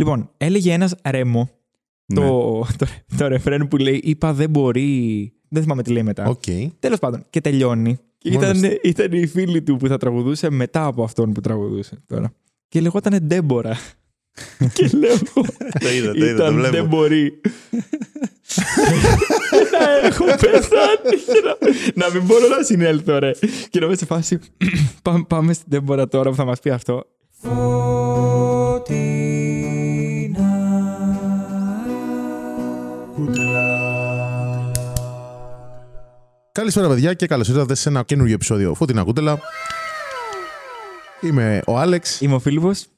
Λοιπόν, έλεγε ένας Ρέμο Ναι. το, το, το ρεφρέν που λέει Είπα δεν μπορεί. Δεν θυμάμαι τι λέει μετά. Οκ. Τέλος πάντων, και τελειώνει. Και Μόλις. ήταν, ήταν η φίλη του που θα τραγουδούσε μετά από αυτόν που τραγουδούσε τώρα. Και λεγόταν Ντέμπορα. και λέω εγώ. Το είδα, το είδα, το Ήταν δεν βλέπω. μπορεί. να έχω πεθάνει. και να, να μην μπορώ να συνέλθω, ρε. Και να είμαι σε φάση. πάμε, πάμε στην Ντέμπορα τώρα που θα μας πει αυτό. Καλησπέρα, παιδιά, και καλώς ήρθατε σε ένα καινούργιο επεισόδιο Φωτεινά Κούτελα. Είμαι ο Άλεξ Είμαι ο Φίλιππος. και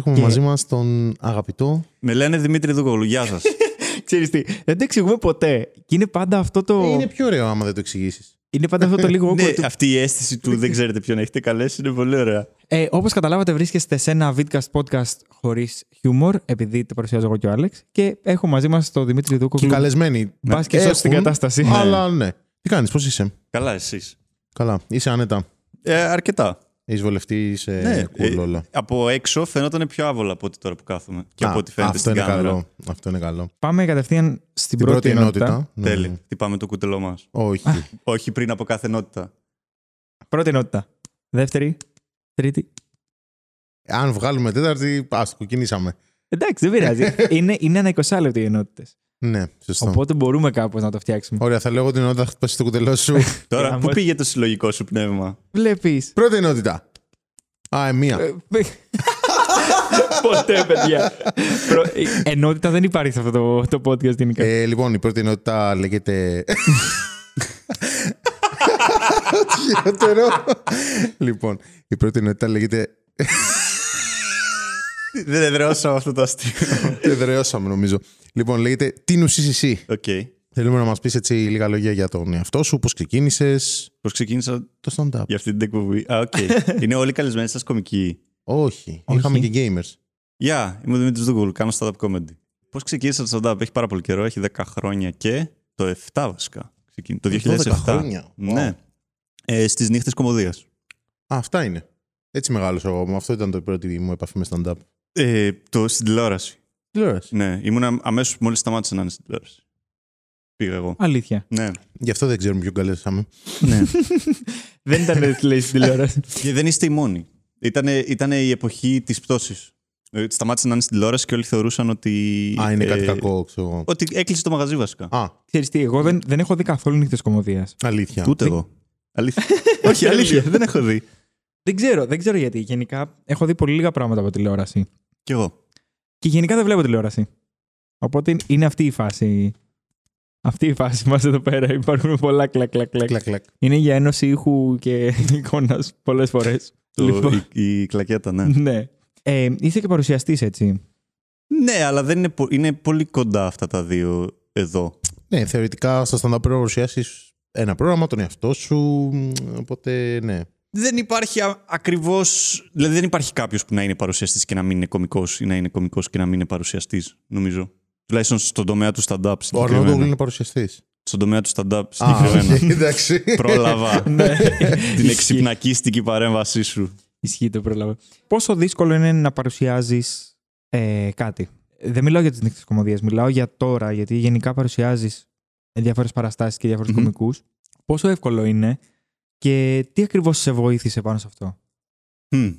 έχουμε Και- μαζί μας τον αγαπητό. Με λένε Δημήτρη Δούκογλου. Γεια σας. Ξέρεις τι, δεν το εξηγούμε ποτέ. Και είναι πάντα αυτό το. Ε, Είναι πιο ωραίο άμα δεν το εξηγήσεις. Είναι πάντα αυτό το λίγο ναι, awkward του- αυτή η αίσθηση του δεν ξέρετε ποιον έχετε καλέσει είναι πολύ ωραία. Ε, Όπως καταλάβατε, βρίσκεστε σε ένα vidcast podcast χωρίς χιούμορ, επειδή το παρουσιάζω εγώ και ο Άλεξ. Και έχω μαζί μας τον Δημήτρη Και Δούκογλου. καλεσμένοι. Μπας και σώσει την έχουν, κατάσταση. Αλλά ναι. Τι κάνεις, πώς είσαι; Καλά, εσείς. Καλά, είσαι άνετα. Ε, αρκετά. Έχεις βολευτεί σε Ναι, cool ε, όλα. Από έξω φαινόταν πιο άβολα από ό,τι τώρα που κάθομαι. Και Α, από ό,τι φαίνεται αυτό στην είναι κάμερα. καλό. Αυτό είναι καλό. Πάμε κατευθείαν στην Την πρώτη, ενότητα. Ναι. Τέλει. Χτυπάμε το κουτελό μας. Όχι. Όχι πριν από κάθε ενότητα. Πρώτη ενότητα. Δεύτερη. Τρίτη. Αν βγάλουμε τέταρτη, άστο, κοκκινήσαμε. Εντάξει, δεν πειράζει. είναι, είναι ένα 20 λεπτό οι ενότητες. Ναι, σωστό. Οπότε μπορούμε κάπως να το φτιάξουμε. Ωραία, θα λέω εγώ την ενότητα, θα χτυπήσει το κουτελό σου. Τώρα, Γάμο. πού πήγε το συλλογικό σου πνεύμα; Βλέπεις. Πρώτη ενότητα. Α, ε, μία. Ποτέ, παιδιά. Προ- ε, Ενότητα δεν υπάρχει σε αυτό το, το podcast γενικά. Ε, λοιπόν, η πρώτη ενότητα λέγεται. Ό,τι χειρότερο. λοιπόν, η πρώτη ενότητα λέγεται. Δεν εδραιώσαμε αυτό το αστείο. Εδραιώσαμε, νομίζω. Λοιπόν, λέγεται Τίνος είσ' εσύ; Οκ. Θέλουμε να μας πεις έτσι λίγα λόγια για τον εαυτό σου, πώς ξεκίνησες. Πώς ξεκίνησα Το stand-up. για αυτή την εκπομπή. Α, οκ. Είναι όλοι καλεσμένοι σας κομικοί; Όχι, Όχι. είχαμε και gamers. Γεια, είμαι ο Δημήτρης Δούκογλου, κάνω stand-up comedy. Πώς ξεκίνησα το stand-up, έχει πάρα πολύ καιρό, έχει 10 χρόνια και το 7 βασικά. Ξεκίνη- Το 12 2007. χρόνια. Wow. Ναι. Ε, Στις νύχτες κομμωδίας. Α, αυτά είναι. Έτσι μεγάλο εγώ. Αυτό ήταν το πρώτη μου επαφή με stand-up. Ε, το στην τηλεόραση. Τηλεόραση. Ναι, ήμουν αμέσως μόλις σταμάτησε να είναι στην τηλεόραση. Πήγα εγώ. Αλήθεια. Ναι. Γι' αυτό δεν ξέρουμε ποιον καλέσαμε. ναι. δεν ήταν έτσι λέει στην τηλεόραση. και δεν είστε οι μόνοι. Ήτανε, ήτανε η εποχή της πτώσης. Σταμάτησε να είναι στην τηλεόραση και όλοι θεωρούσαν ότι. Α, είναι κάτι ε, κακό, ξέρω εγώ. Ότι έκλεισε το μαγαζί βασικά. Α, Ξέρεις τι, εγώ δεν, δεν έχω δει καθόλου νύχτες κομμωδίας. αλήθεια. Ούτε εγώ. Αλήθεια. Όχι, αλήθεια. δεν έχω δει. Δεν ξέρω, δεν ξέρω γιατί. Γενικά έχω δει πολύ λίγα πράγματα από τηλεόραση. Κι εγώ. Και γενικά δεν βλέπω τηλεόραση. Οπότε είναι αυτή η φάση. Αυτή η φάση μας εδώ πέρα. Υπάρχουν πολλά κλακ, κλακ, κλακ. Κλακ, κλακ. Είναι για ένωση ήχου και εικόνας πολλές φορές. Το, η, η κλακέτα, ναι. ναι. Ε, είσαι και παρουσιαστής, έτσι. ναι, αλλά δεν είναι, πο- είναι πολύ κοντά αυτά τα δύο εδώ. Ναι, θεωρητικά στα stand-up πρέπει να παρουσιάσεις ένα πρόγραμμα, τον εαυτό σου. μ, Οπότε, ναι. Δεν υπάρχει ακριβώς. Δηλαδή, δεν υπάρχει κάποιος που να είναι παρουσιαστής και να μην είναι κωμικός ή να είναι κωμικός και να μην είναι παρουσιαστής, νομίζω. Τουλάχιστον στον τομέα του stand-up. Ο συγκεκριμένα. Αρναούτογλου είναι παρουσιαστής. Στον τομέα του stand-up Α, συγκεκριμένα. οκ, εντάξει. Πρόλαβα ναι. την Ισχύει. εξυπνακίστικη παρέμβασή σου. Ισχύει το πρόλαβα. Πόσο δύσκολο είναι να παρουσιάζεις ε, κάτι; Δεν μιλάω για τις νύχτες κομμωδίας, μιλάω για τώρα, γιατί γενικά παρουσιάζεις διάφορες παραστάσεις και διαφορου Μμμ. κωμικού. Πόσο εύκολο είναι και τι ακριβώς σε βοήθησε πάνω σε αυτό; Μμ.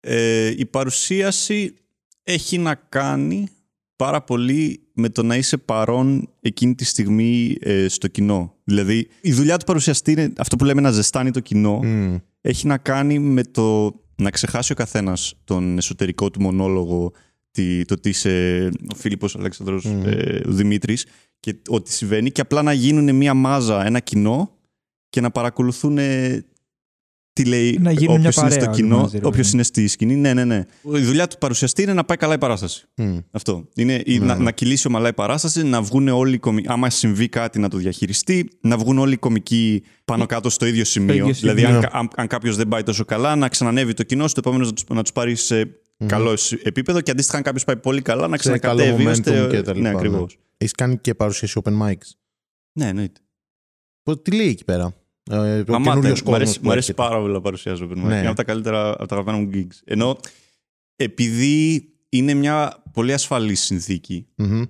Ε, η παρουσίαση έχει να κάνει πάρα πολύ με το να είσαι παρόν εκείνη τη στιγμή ε, στο κοινό. Δηλαδή, η δουλειά του παρουσιαστή είναι αυτό που λέμε να ζεστάνει το κοινό. Μμ. Έχει να κάνει με το να ξεχάσει ο καθένας τον εσωτερικό του μονόλογο, τι- το τι είσαι ο Φίλιππος, ο Αλέξανδρος, Μμμ. ε, ο Δημήτρης και ό,τι συμβαίνει και απλά να γίνουν μια μάζα, ένα κοινό και να παρακολουθούν ε, τι λέει Να γίνουν μια όποιος είναι στο παρέα όλοι κοινό, μαζί, ρε όποιος παιδί. είναι στη σκηνή. Ναι, ναι, ναι. Η δουλειά του παρουσιαστή είναι να πάει καλά η παράσταση. Μμ. Αυτό. Είναι η- Ναι, να, ναι. να κυλήσει ομαλά η παράσταση, να βγουν όλοι οι κομικοί. Άμα συμβεί κάτι να το διαχειριστεί, να βγουν όλοι οι κομικοί πάνω κάτω στο ίδιο σημείο. ίδιο δηλαδή, σημείο. αν, κα- αν, αν κάποιος δεν πάει τόσο καλά, να ξανανεύει το κοινό, στο επόμενο να του να τους πάρεις σε καλό σ- επίπεδο και αντίστοιχα, αν κάποιος πάει πολύ καλά, να Σε καλό ξανακατέβει. momentum ώστε- και τα λοιπά, Ναι, ναι. ακριβώς. Έχεις κάνει και παρουσίαση open mics. Ναι, εννοείται. Πώς- Τι λέει εκεί πέρα; Ε, ο Μαμάτε, καινούριος μου αρέσει, κόσμος που μου αρέσει έρχεται. πάρα πολύ να παρουσιάζω open mic. Ναι. Είναι από τα καλύτερα, από τα αγαπημένα μου gigs. Ενώ επειδή είναι μια πολύ ασφαλής συνθήκη. Μμμ.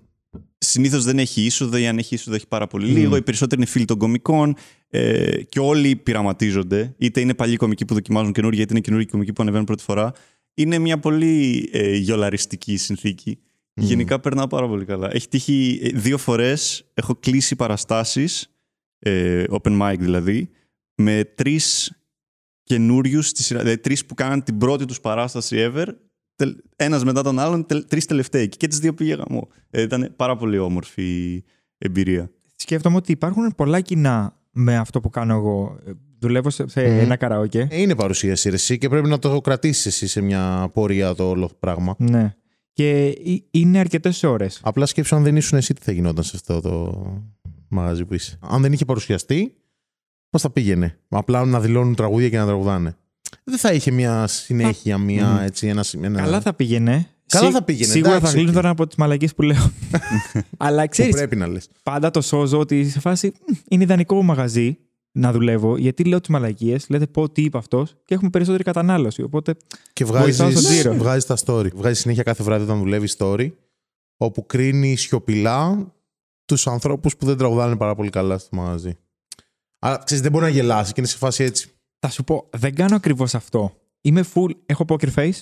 Συνήθως δεν έχει είσοδο ή αν έχει είσοδο έχει πάρα πολύ λίγο. Οι περισσότεροι είναι φίλοι των κομικών ε, και όλοι πειραματίζονται. Είτε είναι παλιοί κομικοί που δοκιμάζουν καινούργια, είτε είναι καινούργιοι κομικοί που ανεβαίνουν πρώτη φορά. Είναι μια πολύ ε, γιολαριστική συνθήκη. Γενικά περνάω πάρα πολύ καλά. Έχει τύχει ε, δύο φορές έχω κλείσει παραστάσεις, ε, open mic δηλαδή, με τρεις καινούριους στη σειρά. Δηλαδή τρεις που κάναν την πρώτη τους παράσταση ever ένας μετά τον άλλον, τρεις τελευταίοι. Και τις δύο πήγε γαμό. Ε, ήταν πάρα πολύ όμορφη εμπειρία. Σκέφτομαι ότι υπάρχουν πολλά κοινά με αυτό που κάνω εγώ. Ε, Δουλεύω σε, σε Μμμ. ένα καραόκε. Ε, Είναι παρουσίαση ρε, εσύ και πρέπει να το κρατήσεις εσύ σε μια πορεία το όλο πράγμα. Ναι. Και ε- είναι αρκετές ώρες. Απλά σκέψου αν δεν ήσουν εσύ τι θα γινόταν σε αυτό το μαγαζί που είσαι. Αν δεν είχε παρουσιαστεί, πώς θα πήγαινε; Απλά να δηλώνουν τραγούδια και να τραγουδάνε. Δεν θα είχε μια συνέχεια, μια Μμμ. έτσι, ένα, ένα... Καλά θα πήγαινε. Καλά θα πήγαινε, Σίγουρα εντάξει, θα γλύνονταν από τις μαλακίε που λέω. Αλλά που ξέρεις, πρέπει να λες. πάντα το σώζω ότι σε φάση «Μ, είναι ιδανικό μαγαζί να δουλεύω, γιατί λέω τις μαλακίες, λέτε πω τι είπε αυτός και έχουμε περισσότερη κατανάλωση. Οπότε Και Βοηθάω στον βγάζεις, τζίρο. βγάζεις τα story. Βγάζεις συνέχεια κάθε βράδυ όταν δουλεύει story, όπου κρίνει σιωπηλά τους ανθρώπους που δεν τραγουδάνε πάρα πολύ καλά στο μαγαζί. Αλλά ξέρεις, δεν μπορεί να γελάσει και είναι σε φάση έτσι. θα σου πω, δεν κάνω ακριβώς αυτό. Είμαι full, έχω poker face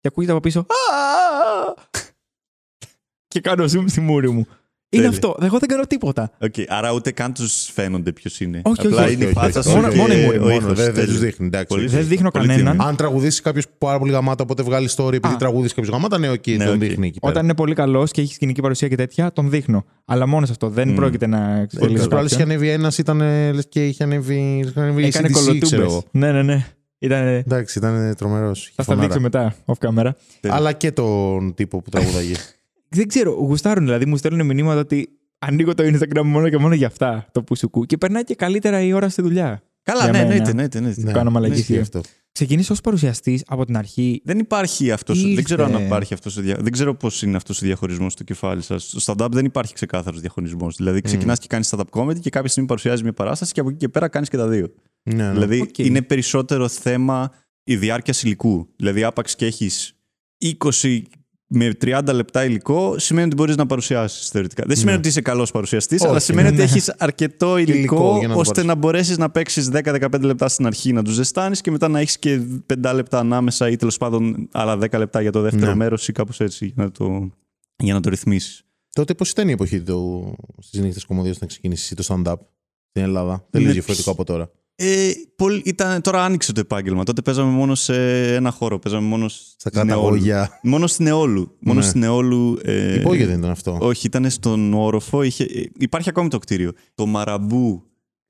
και ακούγεται από πίσω. «Α!» και κάνω zoom στη μούρη μου. Είναι Τέλεια. αυτό. Εγώ δεν κάνω τίποτα. Okay, άρα ούτε καν τους φαίνονται ποιος είναι. Όχι, Απλά όχι, είναι όχι, η φάτσα όχι. σου. Μόνο- και μόνο η μούρη, ο μόνο, ήχος. δεν, δεν Τέλεια. τους δείχνει. Εντάξει. Πολύ Δεν δείχνω Πολύ κανέναν. τιμή. Αν τραγουδήσει κάποιος πάρα πολύ γαμάτα, οπότε βγάλεις story επειδή Α. τραγουδήσει κάποιος γαμάτα, ναι, οκ, Ναι, τον οκ. δείχνει εκεί πέρα. Όταν είναι πολύ καλός και έχει σκηνική παρουσία και τέτοια, τον δείχνω. Αλλά μόνος σε αυτό. Δεν Μμ. πρόκειται να Όλες εξελίξω. τις προάλλες είχε κάποιον. ανέβει ένας, ήταν λες και είχε ανέβει. είχε ανέβει Έκανε AC/DC, ξέρω κολοτούμπες. εγώ. Ναι, ναι, ναι. Ήταν. Εντάξει, ήταν τρομερός. Θα στα δείξω μετά, off camera. Τέλεια. Αλλά και τον τύπο που τραγουδάγε. Δεν ξέρω, γουστάρουν δηλαδή, μου στέλνουν μηνύματα ότι ανοίγω το Instagram μόνο και μόνο για αυτά το που σου 'κου. Και περνάει και καλύτερα η ώρα στη δουλειά. Καλά, Για ναι, μένα. εννοείται, εννοείται, εννοείται. Ναι, κάνω μαλακίες. ισχύει αυτό. Ξεκίνησε ως παρουσιαστής από την αρχή. Δεν υπάρχει αυτό. Δεν Ήρθε. ξέρω αν υπάρχει αυτός. Δια... Δεν ξέρω πώς είναι αυτός ο διαχωρισμός στο κεφάλι σας. Στο stand-up δεν υπάρχει ξεκάθαρος διαχωρισμός. Δηλαδή, ξεκινάς και κάνεις stand-up comedy και κάποια στιγμή παρουσιάζεις μια παράσταση και από εκεί και πέρα κάνεις και τα δύο. Ναι, ναι. Δηλαδή, Οκ. είναι περισσότερο θέμα η διάρκεια υλικού. Δηλαδή, άπαξ και έχεις 20 με 30 λεπτά υλικό, σημαίνει ότι μπορείς να παρουσιάσεις θεωρητικά. Δεν σημαίνει Ναι. ότι είσαι καλός παρουσιαστής, Όχι, αλλά σημαίνει ναι. ότι έχεις αρκετό υλικό, Υλικό για να το ώστε παρουσιάσεις. να μπορέσεις να παίξεις 10-15 λεπτά στην αρχή, να τους ζεστάνεις και μετά να έχεις και 5 λεπτά ανάμεσα ή τέλος πάντων άλλα 10 λεπτά για το δεύτερο Ναι. μέρος ή κάπως έτσι για να το, για να το ρυθμίσεις. Τότε πώς ήταν η εποχή του στις νύχτες κομμωδίας όταν ξεκίνησες το stand-up στην Ελλάδα; Τελείω Ναι. διαφορετικό από τώρα. Ε, πολύ, ήταν, τώρα άνοιξε το επάγγελμα. Τότε παίζαμε μόνο σε ένα χώρο. Παίζαμε μόνο Στα στην Νεόλου. καταγόγια. Μόνο στην Νεόλου. Μόνο Ναι. στην Νεόλου. Ε, Υπόγειο δεν ήταν αυτό. Όχι, ήταν στον όροφο. Είχε, ε, υπάρχει ακόμη το κτίριο. Το Μαραμπού.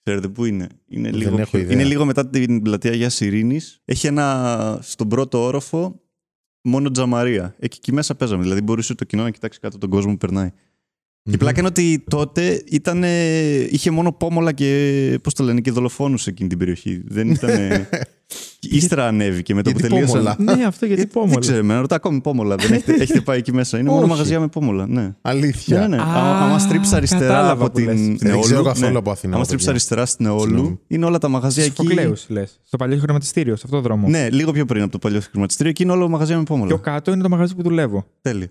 Ξέρετε πού είναι; Είναι, Δεν λίγο, έχω πιο- ιδέα. είναι λίγο μετά την πλατεία Αγίας Ειρήνης. Έχει ένα στον πρώτο όροφο μόνο τζαμαρία. Εκεί, εκεί μέσα παίζαμε. Δηλαδή μπορούσε το κοινό να κοιτάξει κάτω τον κόσμο που περνάει. Και η Μμμ. πλάκα είναι ότι τότε ήταν, είχε μόνο πόμολα και, πώς το λένε, και δολοφόνους σε εκείνη την περιοχή. Δεν ήταν... Ύστερα ανέβηκε με το που Γιατί τελείωσαν. πόμολα; ναι, αυτό γιατί Ε, πω Δεν ξέρω, εμένα ρωτά ακόμη πόμολα. Δεν έχετε, έχετε πάει εκεί μέσα. Είναι μόνο Όχι. μαγαζιά με πόμολα. Ναι. Αλήθεια. Ναι, ναι. Α, Άμα, άμα στρίψεις αριστερά κατάλαβα από που λες. την Δεν ξέρω Νεόλου. καθόλου ναι. από Αθήνα. Άμα παιδιά. στρίψεις αριστερά στην Νεόλου, Συγγνώμη. είναι όλα τα μαγαζιά Στους εκεί. Φωκλέου, λες. Στο παλιό χρηματιστήριο, σε αυτό το δρόμο. Ναι, λίγο πιο πριν από το παλιό χρηματιστήριο. Εκεί είναι όλο μαγαζιά με Πιο πόμολα. κάτω είναι το μαγαζί που δουλεύω. Τέλεια.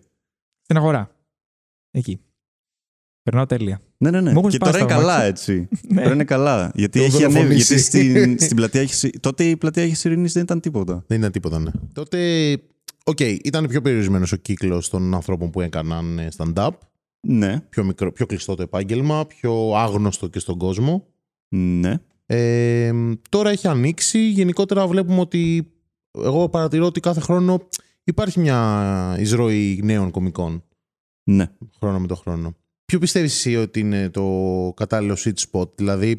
Στην αγορά. Εκεί. Περνάω τέλεια. Ναι, ναι, ναι. Μου έχουν Και σπάσει τώρα είναι τα καλά, αμάξια. έτσι. Ναι. Τώρα είναι καλά. Γιατί Το έχει ανέβει. δολοφονήσει. Γιατί στην, στην πλατεία έχει. Τότε η πλατεία έχει ειρήνη δεν ήταν τίποτα. Δεν ήταν τίποτα, ναι. Τότε, οκ, ήταν πιο περιορισμένος ο κύκλος των ανθρώπων που έκαναν ε, stand-up. Ναι, Πιο, μικρό, πιο κλειστό το επάγγελμα, πιο άγνωστο και στον κόσμο. ναι. Ε, τώρα έχει ανοίξει. Γενικότερα βλέπουμε ότι εγώ παρατηρώ ότι κάθε χρόνο υπάρχει μια εισρωή νέων κομικών Ναι. χρόνο με το χρόνο. Ποιο πιστεύεις εσύ ότι είναι το κατάλληλο sweet spot, δηλαδή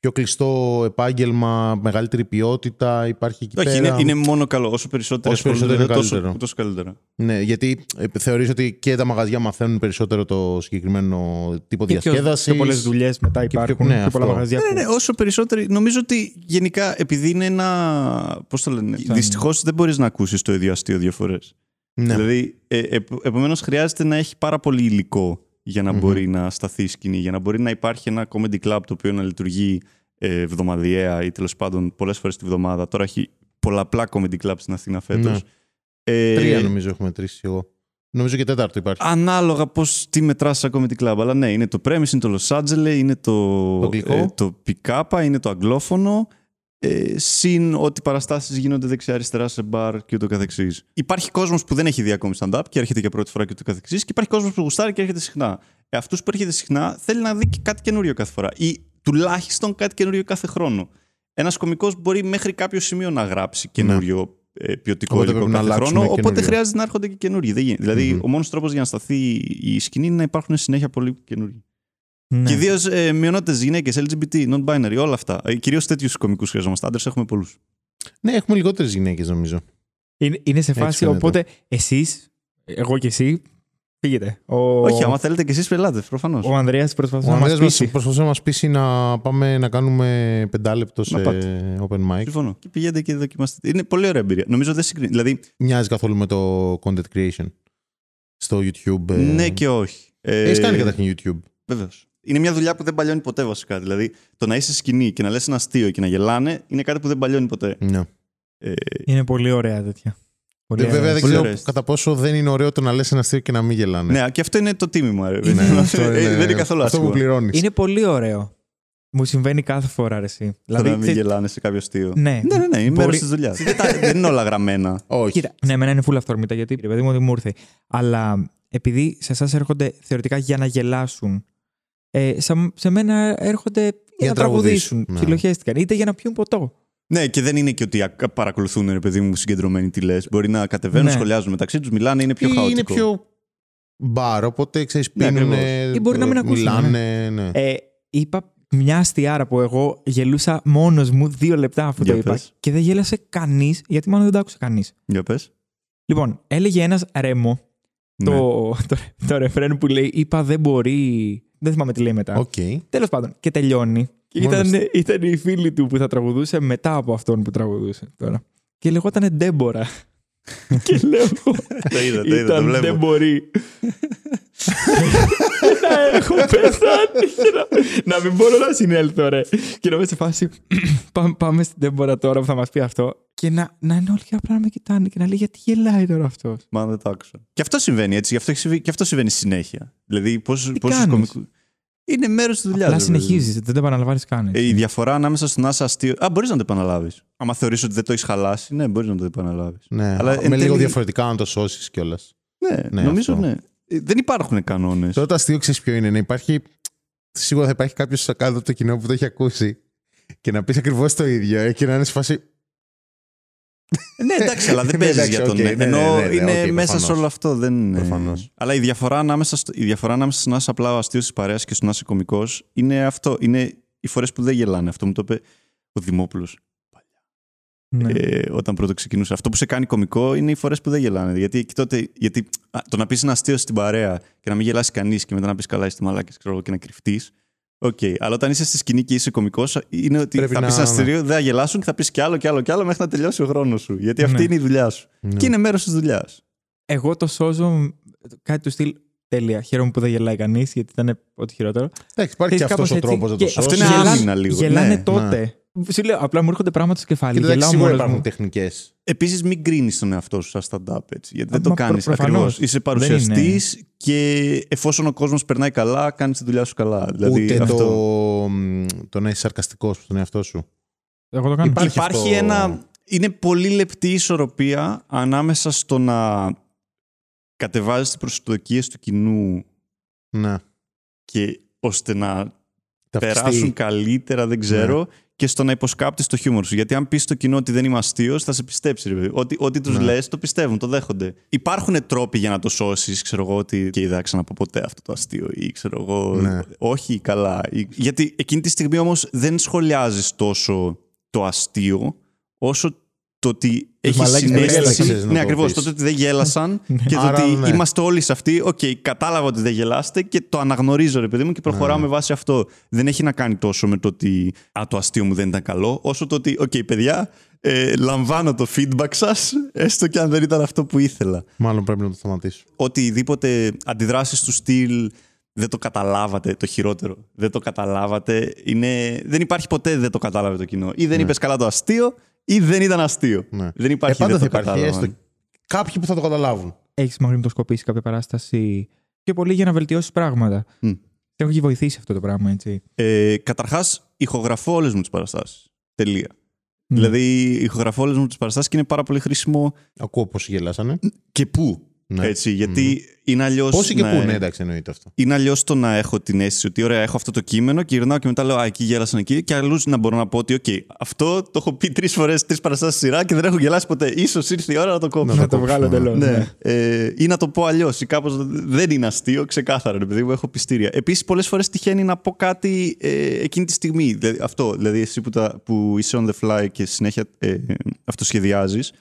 πιο κλειστό επάγγελμα, μεγαλύτερη ποιότητα, υπάρχει εκεί Όχι, πέρα; είναι, είναι μόνο καλό. Όσο περισσότερο Όσο περισσότερο ασχολούνται, είναι τόσο, καλύτερο. τόσο καλύτερα. Ναι, γιατί ε, θεωρείς ότι και τα μαγαζιά μαθαίνουν περισσότερο το συγκεκριμένο τύπο Και πιο, διασκέδασης; πιο πολλές δουλειές μετά πιο- υπάρχουν. ναι, πιο πολλά αυτό. μαγαζιά Ναι, που. ναι, όσο περισσότερο. Νομίζω ότι γενικά επειδή είναι ένα. Πώς το λένε. Σαν- Δυστυχώς δεν μπορείς να ακούσεις το ίδιο αστείο δύο φορές. Ναι. Δηλαδή, ε, επομένως χρειάζεται να έχει πάρα πολύ υλικό για να Μμμ. μπορεί να σταθεί η σκηνή, για να μπορεί να υπάρχει ένα comedy club το οποίο να λειτουργεί ε, εβδομαδιαία ή τέλος πάντων πολλές φορές τη βδομάδα. Τώρα έχει πολλαπλά comedy club στην Αθήνα φέτος. Ναι. Ε, Τρία νομίζω έχω μετρήσει εγώ. Νομίζω και τέταρτο υπάρχει. Ανάλογα πώς τι μετράς ακόμα την κλαμπ. Αλλά ναι, είναι το Premise, είναι το Los Angeles, είναι το, Το αγγλικό. ε, το Picapa, είναι το αγγλόφωνο. Ε, συν ότι παραστάσεις γίνονται δεξιά-αριστερά σε μπαρ και ούτω καθεξής. Υπάρχει κόσμος που δεν έχει δει ακόμη stand-up και έρχεται για πρώτη φορά και ούτω καθεξής. Και υπάρχει κόσμος που γουστάρει και έρχεται συχνά. Ε, Αυτό που έρχεται συχνά θέλει να δει και κάτι καινούριο κάθε φορά. Ή τουλάχιστον κάτι καινούριο κάθε χρόνο. Ένας κωμικός μπορεί μέχρι κάποιο σημείο να γράψει καινούριο ε, ποιοτικό Οπότε υλικό πρέπει να κάθε αλλάξουν χρόνο. Οπότε καινούριο. χρειάζεται να έρχονται και καινούργιοι. Δεν γίνεται. Δηλαδή, ο μόνος τρόπος για να σταθεί η σκηνή είναι να υπάρχουν συνέχεια πολλοί καινούργιοι. Ναι. Και ιδίως ε, μειονότητες, γυναίκες, LGBT, non-binary, όλα αυτά. Ε, Κυρίως τέτοιους κομικούς χρειαζόμαστε. Άντρες έχουμε πολλούς. Ναι, έχουμε λιγότερες γυναίκες νομίζω. Είναι, είναι σε φάση, φαίνεται. οπότε εσείς, εγώ και εσύ, πήγετε. Ο, Όχι, άμα θέλετε και εσείς πελάτες, προφανώς. ο Ανδρέας Ο προσπαθούσε να μας Ανδρέας μας πείσει. προσπαθούσε να μας πείσει να πάμε να κάνουμε πεντάλεπτο σε Να πάτε. open mic. Συμφωνώ. Και πηγαίνετε και δοκιμάστε. Είναι πολύ ωραία εμπειρία. Νομίζω δεν συγκρίνει. Δηλαδή, Μοιάζει καθόλου με το content creation στο YouTube. ε. ναι και όχι. Ε, Έχεις κάνει καταρχήν YouTube. Βεβαίως. Είναι μια δουλειά που δεν παλιώνει ποτέ βασικά. Δηλαδή, το να είσαι σκηνή και να λες ένα αστείο και να γελάνε είναι κάτι που δεν παλιώνει ποτέ. Ναι. Ε, Είναι πολύ ωραία τέτοια. Πολύ Ε, βέβαια ωραία. δεν Πολύ ξέρω ωραίες. κατά πόσο δεν είναι ωραίο το να λες ένα αστείο και να μην γελάνε. ναι, και αυτό είναι το τίμημα. Ρε. Ναι, αυτό Ε, είναι- δεν είναι καθόλου Αυτό που άσχημο. πληρώνεις. Είναι πολύ ωραίο. Μου συμβαίνει κάθε φορά ρε, εσύ. Το Δηλαδή, να μην ξέρεις- γελάνε σε κάποιο αστείο. Ναι. ναι, ναι, ναι είναι Μπορεί- μέρο της δουλειάς. δεν είναι όλα γραμμένα. Όχι. Κοίτα, ναι, εμένα είναι full αυθόρμητα γιατί ρε παιδί μου δεν μου ήρθε. Αλλά επειδή σε εσάς έρχονται θεωρητικά για να γελάσουν, ε, σε, σε μένα έρχονται για, να να τραγουδήσουν, τραγουδήσουν. ναι. Ψιλοχέστηκαν. Είτε για να πιούν ποτό. Ναι, και δεν είναι και ότι α- παρακολουθούν ρε παιδί μου συγκεντρωμένοι τι λες. Μπορεί να κατεβαίνουν, Ναι. σχολιάζουν μεταξύ τους, μιλάνε, είναι πιο Ή χαοτικό. είναι πιο μπαρ, οπότε ξέρεις Ναι, πίνουνε, ακριβώς. Ή μπορεί να μην ακούσουν, μιλάνε, ναι. Ε, είπα μια αστιάρα που εγώ γελούσα μόνος μου δύο λεπτά αφού Για το είπα. πες. Και δεν γέλασε κανείς, γιατί μάλλον δεν το άκουσε κανείς. Για πες. Λοιπόν, έλεγε ένας ρέμο Ναι. το, το, το ρεφρέν που λέει Είπα δεν μπορεί. Δεν θυμάμαι τι λέει μετά. Οκ. Τέλος πάντων, και τελειώνει. Και Μόνος ήταν, ήταν η φίλη του που θα τραγουδούσε μετά από αυτόν που τραγουδούσε τώρα. Και λεγόταν Ντέμπορα. και λέω εγώ. Το είδα, το είδα, το Ήταν βλέπω. δεν μπορεί. Να έχω πεθάνει και να, να μην μπορώ να συνέλθω, ρε. Και να είμαι σε φάση. πάμε, πάμε στην Ντέμπορα τώρα που θα μας πει αυτό. Και να, να είναι όλοι απλά να με κοιτάνε και να λέει γιατί γελάει τώρα αυτός; Μα δεν το άκουσα. Και αυτό συμβαίνει έτσι. Γι' αυτό, έχει συμβεί- και αυτό συμβαίνει συνέχεια. Δηλαδή, πόσους κάνεις; κομικού. Είναι μέρος της δουλειάς. Απλά συνεχίζεις, δεν το επαναλαμβάνεις καν. Ε, η διαφορά ανάμεσα στο να είσαι αστείο. Α, μπορείς να το επαναλάβεις. Άμα θεωρείς ότι δεν το έχεις χαλάσει, ναι, μπορείς να το επαναλάβεις. Ναι, Αλλά με εν λίγο τέλει- διαφορετικά να το σώσεις κιόλας. Ναι, Ναι, νομίζω αυτό. ναι. Ε, Δεν υπάρχουν κανόνες. Τώρα το αστείο ξέρεις ποιο είναι. Να υπάρχει. Σίγουρα θα υπάρχει κάποιος κάτω από το κοινό που το έχει ακούσει και να πεις ακριβώς το ίδιο ε, και να είναι σε φάση. ναι, εντάξει, αλλά δεν Ναι, παίζεις εντάξει, για τον οκ, ναι. ναι, ναι, Ενώ ναι, ναι, είναι οκ, μέσα προφανώς. σε όλο αυτό. Δεν είναι. Προφανώς. Αλλά η διαφορά, ανάμεσα στο, η διαφορά ανάμεσα στο να είσαι απλά ο αστείος της παρέας και στο να είσαι κωμικός είναι αυτό. Είναι οι φορές που δεν γελάνε. Αυτό μου το είπε ο Δημόπουλος Ναι. ε, όταν πρωτοξεκινούσε. Αυτό που σε κάνει κωμικό είναι οι φορές που δεν γελάνε. Γιατί, εκεί τότε, γιατί α, το να πεις ένα αστείο στην παρέα και να μην γελάσει κανείς και μετά να πεις καλά, είστε μαλάκες και να κρυφτείς. Οκ. Αλλά όταν είσαι στη σκηνή και είσαι κωμικός, είναι ότι Πρέπει θα να- πεις ένα αστείο, δεν θα γελάσουν και θα πεις κι άλλο κι άλλο κι άλλο μέχρι να τελειώσει ο χρόνος σου. Γιατί αυτή Ναι. είναι η δουλειά σου. Ναι. Και είναι μέρος της δουλειάς. Εγώ το σώζω κάτι του στυλ. Τέλεια. Χαίρομαι που δεν γελάει κανείς, γιατί ήταν ό,τι χειρότερο. Εντάξει, υπάρχει και Ξέρεις, αυτός ο κάπως έτσι. τρόπος να το Και σώσει. Αυτό είναι γελάνε- άμυνα λίγο. Γελάνε Ναι, τότε. Σου λέω, απλά μου έρχονται πράγματα στο κεφάλι. Και εντάξει, Γελάω σίγουρα μόνος υπάρχουν μου. τεχνικές. Επίσης, μην κρίνεις τον εαυτό σου σαν stand-up έτσι. Γιατί Α, δεν το μα κάνεις προ- προφανώς. ακριβώς. Είσαι Δεν παρουσιαστής και εφόσον ο κόσμος περνάει καλά, κάνεις τη δουλειά σου καλά. Δηλαδή, Ούτε αυτό. το, μ, το να είσαι σαρκαστικός στον εαυτό σου. Εγώ το κάνω. Υπάρχει Υπάρχει αυτό- ένα. Είναι πολύ λεπτή ισορροπία ανάμεσα στο να κατεβάζεις τις προσδοκίες του κοινού Ναι. και ώστε να Ταυτιστεί. περάσουν καλύτερα, δεν ξέρω, και στο να υποσκάπτεις το χιούμορ σου. Γιατί αν πεις στο κοινό ότι δεν είμαι αστείος, θα σε πιστέψει. Ρε, παιδί. ότι ό,τι τους Ναι. λες, το πιστεύουν, το δέχονται. Υπάρχουν τρόποι για να το σώσεις, ξέρω εγώ, ότι και δεν θα ξαναπώ ποτέ αυτό το αστείο, ή ξέρω εγώ, Ναι. όχι καλά. Ή- Γιατί εκείνη τη στιγμή όμως δεν σχολιάζεις τόσο το αστείο, όσο το ότι έχει μαλάκες δεν συναίσθηση. γέλασαν, να Ναι, το ακριβώς. πεις. Το ότι δεν γέλασαν και το Άρα, ότι ναι. είμαστε όλοι σε αυτή. Οκ, κατάλαβα ότι δεν γελάσατε και το αναγνωρίζω, ρε παιδί μου, και προχωράω Ναι. με βάση αυτό. Δεν έχει να κάνει τόσο με το ότι α, το αστείο μου δεν ήταν καλό, όσο το ότι, οκ, παιδιά, ε, λαμβάνω το feedback σας, έστω και αν δεν ήταν αυτό που ήθελα. Μάλλον πρέπει να το σταματήσω. Οτιδήποτε αντιδράσεις του στυλ δεν το καταλάβατε, το χειρότερο. Δεν το καταλάβατε. Είναι... Δεν υπάρχει ποτέ δεν το κατάλαβε το κοινό. Ή δεν Ναι. είπες καλά το αστείο, ή δεν ήταν αστείο. Ναι. Δεν υπάρχει ε, πάντα δεν θα το υπάρχει κατάλαβαν. έστω κάποιοι που θα το καταλάβουν. Έχεις μαγνητοσκοπήσει κάποια παράσταση πιο πολύ για να βελτιώσεις πράγματα. Μμ. Σε έχει βοηθήσει αυτό το πράγμα, έτσι. Ε, Καταρχάς, ηχογραφώ όλες μου τις παραστάσεις. Τελεία. Ναι. Δηλαδή, ηχογραφώ όλες μου τις παραστάσεις και είναι πάρα πολύ χρήσιμο Ακούω πώς γελάσανε. και πού; Ναι. Έτσι, γιατί είναι αλλιώς. Πόσοι και πού, ναι, εντάξει, εννοείται αυτό. Είναι αλλιώς το να έχω την αίσθηση ότι ωραία, έχω αυτό το κείμενο και γυρνάω και μετά λέω Α, εκεί γέλασαν εκεί. Και αλλούς να μπορώ να πω ότι, OK, αυτό το έχω πει τρεις φορές, τρεις παραστάσεις σειρά και δεν έχω γελάσει ποτέ. σω ήρθε η ώρα να το κόψω. να το βγάλω κόψουμε. εντελώς. Ναι. Ε, ή να το πω αλλιώς, ή κάπως δεν είναι αστείο, ξεκάθαρα, ρε παιδί μου, έχω πιστήρια. Επίσης, πολλές φορές τυχαίνει να πω κάτι ε, εκείνη τη στιγμή. Δηλαδή, αυτό, δηλαδή, εσύ που, τα, που είσαι on the fly και συνέχεια ε, αυτοσχεδιάζεις,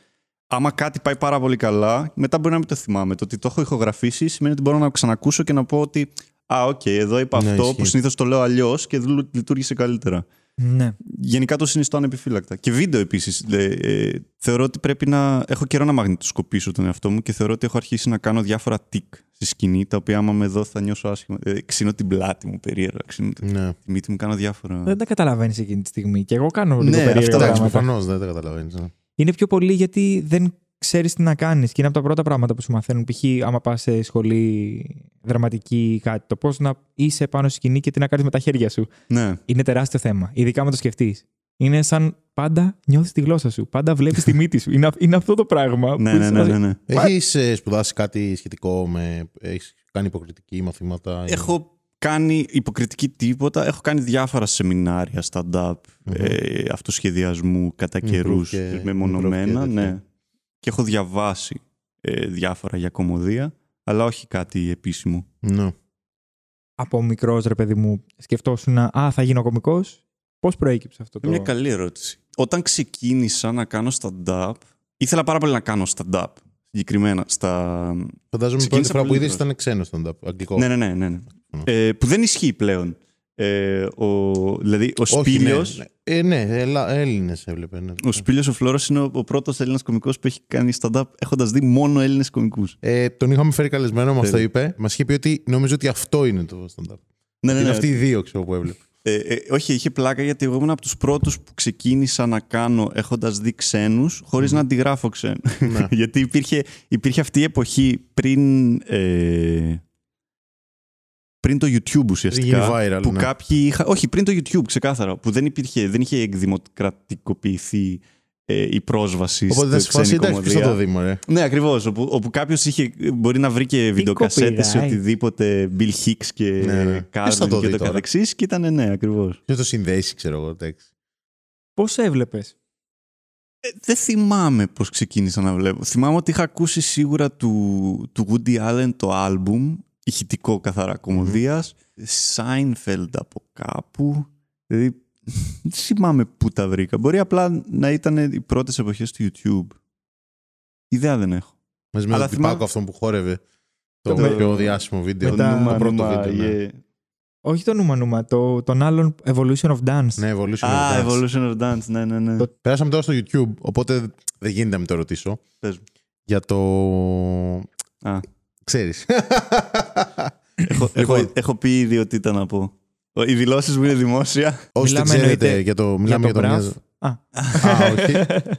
άμα κάτι πάει πάρα πολύ καλά, μετά μπορεί να μην το θυμάμαι. Το ότι το έχω ηχογραφήσει σημαίνει ότι μπορώ να το ξανακούσω και να πω ότι. Α, οκ, εδώ είπα Ναι, αυτό ισχύει. που συνήθως το λέω αλλιώς και δλου- λειτουργήσε καλύτερα. ναι. Γενικά το συνιστώ ανεπιφύλακτα. Και βίντεο επίσης. Ε, θεωρώ ότι πρέπει να. Έχω καιρό να μαγνητοσκοπήσω τον εαυτό μου και θεωρώ ότι έχω αρχίσει να κάνω διάφορα τικ στη σκηνή, τα οποία άμα με δω θα νιώσω άσχημα. Ε, ξύνω την πλάτη μου περίεργα. Ξύνω τη Ναι. μύτη μου, κάνω διάφορα. Δεν τα καταλαβαίνεις εκείνη τη στιγμή. Και εγώ κάνω λίγο Ναι, περίεργα αυτά, Εντάξει, πράγματα. προφανώς δεν τα καταλαβαίνεις. Είναι πιο πολύ γιατί δεν ξέρεις τι να κάνεις. Και είναι από τα πρώτα πράγματα που σου μαθαίνουν. Π.χ. άμα πας σε σχολή δραματική ή κάτι, το πώς να είσαι πάνω στη σκηνή και τι να κάνεις με τα χέρια σου. Ναι. Είναι τεράστιο θέμα. Ειδικά με το σκεφτείς. Είναι σαν πάντα νιώθεις τη γλώσσα σου. Πάντα βλέπεις τη μύτη σου. Είναι, αυ- είναι αυτό το πράγμα. ναι, που ναι, είσαι ναι, μαζί- ναι, ναι. Έχεις σπουδάσει κάτι σχετικό με. Έχεις κάνει υποκριτική μαθήματα. ή- Έχω κάνει υποκριτική τίποτα. Έχω κάνει διάφορα σεμινάρια stand-up, ε, αυτοσχεδιασμού κατά Improv καιρούς και- improv μεμονωμένα. και ναι. τέτοια. Και έχω διαβάσει ε, διάφορα για κομμωδία, αλλά όχι κάτι επίσημο. Ναι. Από μικρός ρε παιδί μου, σκεφτόσουν να. Α, θα γίνω κωμικός. Πώς προέκυψε αυτό το. Είναι μια καλή ερώτηση. Όταν ξεκίνησα να κάνω stand-up, ήθελα πάρα πολύ να κάνω stand-up. Συγκεκριμένα στα. Φαντάζομαι η πρώτη Ξεκίνησα φορά που πολύ είδες μικρός. ήταν ξένο stand-up. Αγγλικό. Ναι, ναι, ναι. ναι, ναι. Ε, που δεν ισχύει πλέον. Ε, ο, δηλαδή, ο Όχι, Σπήλιος, Ναι, ναι. Ε, ναι Έλληνες έβλεπε. Ναι. ο Σπήλιος ο Φλόρος είναι ο, ο πρώτος Έλληνας κωμικός που έχει κάνει stand-up έχοντας δει μόνο Έλληνες κωμικούς. Ε, τον είχαμε φέρει καλεσμένο, μας το Τέλεια. είπε. Μας είχε πει ότι νομίζω ότι αυτό είναι το stand-up. Ναι, ναι, είναι ναι. αυτοί οι δύο ξέρω, που έβλεπε. Ε, ε, όχι, είχε πλάκα γιατί εγώ ήμουν από τους πρώτους που ξεκίνησα να κάνω έχοντας δει ξένους χωρίς να αντιγράφω ξένους. Ναι. γιατί υπήρχε, υπήρχε αυτή η εποχή πριν... Ε, πριν το YouTube ουσιαστικά. γίνει viral, που ναι. κάποιοι είχα, όχι, πριν το YouTube, ξεκάθαρα. Που δεν, υπήρχε, δεν είχε εκδημοκρατικοποιηθεί ε, η πρόσβαση Οπότε στη θα σου φάσει, ξένη εντάξει, ποιο θα κομμωδία. το δει, μωρέ. Ναι, ακριβώς. Όπου, όπου κάποιος μπορεί να βρει και βιντεοκασέτες ή copyright. οτιδήποτε Bill Hicks και Ναι, ναι. Ποιος θα Carlin το και δει το τώρα; καθεξής. Και ήταν ναι, ακριβώς. Ποιος το συνδέσει, ξέρω εγώ. εντάξει. Πώς έβλεπες; Ε, δεν θυμάμαι πώς ξεκίνησα να βλέπω. Θυμάμαι ότι είχα ακούσει σίγουρα του, του Woody Allen το άλμπουμ, ηχητικό καθαρά κομμωδίας, Seinfeld από κάπου. Δηλαδή, δεν θυμάμαι πού τα βρήκα. Μπορεί απλά να ήταν οι πρώτες εποχές του YouTube. Ιδέα δεν έχω. Μαζί με Αλλά τον θυμάμαι- τυπάκο αυτόν που χόρευε. Το με- πιο διάσημο βίντεο. με τα- Το πρώτο νούμα, βίντεο. ναι. yeah. Όχι το νούμα νούμα, το, τον άλλον Evolution of Dance. Ναι, Evolution. Α, of Dance. Evolution of Dance, ναι, ναι, ναι. Το- Πέρασαμε τώρα στο YouTube, οπότε δεν γίνεται να μην το ρωτήσω. Πες μου. Για το. Α, Ξέρεις. έχω, Λοιπόν. έχω, έχω πει ήδη ότι ήταν να πω. Οι δηλώσεις μου είναι δημόσια. Όσοι δεν Μιλάμε ξέρετε, εννοείται για το, μιλάμε για το το, μια... Μπραφ. Α, Α, όχι.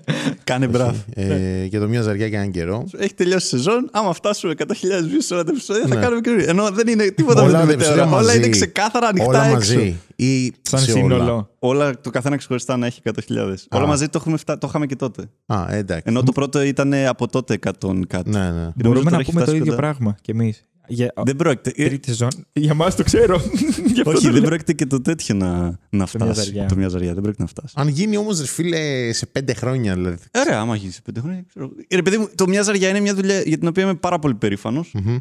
Κάνε μπράβο. ε, για το μια ζαριά και έναν καιρό. Έχει τελειώσει η σεζόν. Άμα φτάσουμε 100.000 views σε όλα τα επεισόδια, θα Ναι. κάνουμε καινούργια. Ενώ δεν είναι τίποτα Όλα με τα την επεισόδια μετέωρα. Όλα μαζί. είναι ξεκάθαρα ανοιχτά Όλα έξω. μαζί. Ή σαν σε σύνολο. όλα. Όλα το καθένα ξεχωριστά να έχει 100.000. Όλα μαζί το, έχουμε φτά... το είχαμε και τότε. Α, εντάξει. Ενώ το πρώτο ήταν από τότε 100 κάτι. Ναι, ναι. Και νομίζω Μπορούμε τώρα να έχει πούμε το φτάσει ίδιο κοντά. πράγμα κι εμείς. Για Δεν πρόκειται. ε, τρίτη σεζόν. Για μας το ξέρω. Γι' αυτό Όχι, το δεν λέω. πρόκειται και το τέτοιο να, να μια φτάσει. ζαριά. Το μια ζαριά. Δεν πρόκειται να φτάσει. Αν γίνει όμως, ρε φίλε, σε πέντε χρόνια δηλαδή. Ωραία, άμα γίνει σε πέντε χρόνια. ξέρω. Ε, Ρε παιδί μου, το μια ζαριά είναι μια δουλειά για την οποία είμαι πάρα πολύ περήφανος. Μμμ.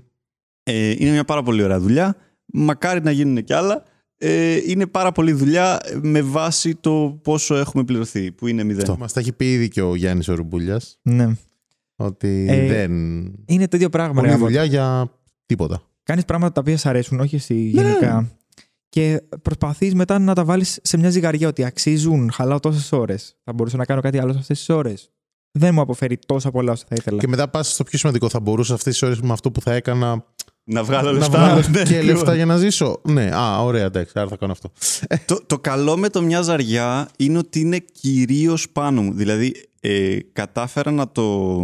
Ε, είναι μια πάρα πολύ ωραία δουλειά. Μακάρι να γίνουν κι άλλα. Ε, είναι πάρα πολύ δουλειά με βάση το πόσο έχουμε πληρωθεί, που είναι μηδέν. Αυτό. Μας τα έχει πει ήδη και ο Γιάννης ο Ρουμπούλιας. Ναι. Ότι Ε, δεν. Είναι το ίδιο πράγμα. Πολλή ρε, άμα δουλειά για τίποτα. Κάνεις πράγματα τα οποία σ' αρέσουν, όχι εσύ Ναι, γενικά. Και προσπαθείς μετά να τα βάλεις σε μια ζυγαριά ότι αξίζουν, χαλάω τόσες ώρες. Θα μπορούσα να κάνω κάτι άλλο σε αυτές τις ώρες. Δεν μου αποφέρει τόσα πολλά όσο θα ήθελα. Και μετά πας στο πιο σημαντικό. Θα μπορούσα αυτές τις ώρες με αυτό που θα έκανα Να βγάλω να λεφτά. βγάλω Ναι, και ακριβώς. λεφτά για να ζήσω. Ναι, α, ωραία, εντάξει, άρα θα κάνω αυτό. το, το καλό με το μια ζαριά είναι ότι είναι κυρίως πάνω μου. Δηλαδή, ε, κατάφερα να το.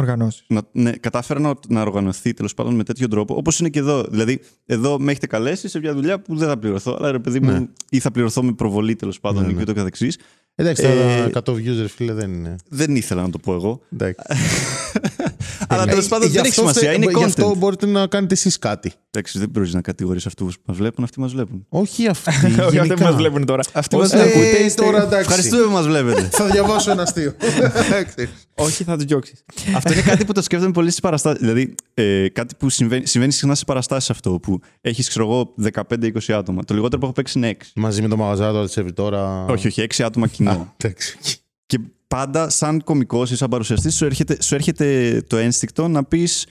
Οργανώσεις. να, ναι, κατάφερε να, να οργανωθεί τέλος πάντων με τέτοιο τρόπο, όπως είναι και εδώ. Δηλαδή, εδώ με έχετε καλέσει σε μια δουλειά που δεν θα πληρωθώ, αλλά ρε παιδί μου, Ναι. ή θα πληρωθώ με προβολή τέλος πάντων Ναι, και ναι. ούτω καθεξής. Εντάξει, Ε, τα 100 views, ρε φίλε, δεν είναι. Δεν ήθελα να το πω εγώ. Εντάξει. αλλά τέλος πάντων Γι' δεν έχει αυτό σημασία. θε- Είναι Γι' αυτό content. μπορείτε να κάνετε εσείς κάτι. Εντάξει, δεν μπορείς να κατηγορείς αυτούς που μας βλέπουν, αυτοί μας βλέπουν. Όχι αυτοί. Όχι αυτοί που γενικά. μας βλέπουν τώρα. Αυτοί Όσοι μας Ε, βλέπουν. ακούτε, είστε- τώρα εντάξει. Ευχαριστούμε που μας βλέπετε. Θα διαβάσω ένα αστείο. Εντάξει. Όχι, θα τους διώξεις. αυτό είναι κάτι που το σκέφτομαι πολύ στις παραστάσεις. Δηλαδή, ε, κάτι που συμβαίνει, συμβαίνει συχνά σε παραστάσεις αυτό. Που έχεις, ξέρω εγώ, 15-20 άτομα. Το λιγότερο που έχω παίξει είναι 6. Μαζί με το μαγαζάτο τη Εύρη τώρα. Όχι, όχι, 6 άτομα κοινό. Α, εντάξει. Και πάντα, σαν κωμικός ή σαν παρουσιαστής, σου έρχεται, σου έρχεται το ένστικτο να πεις.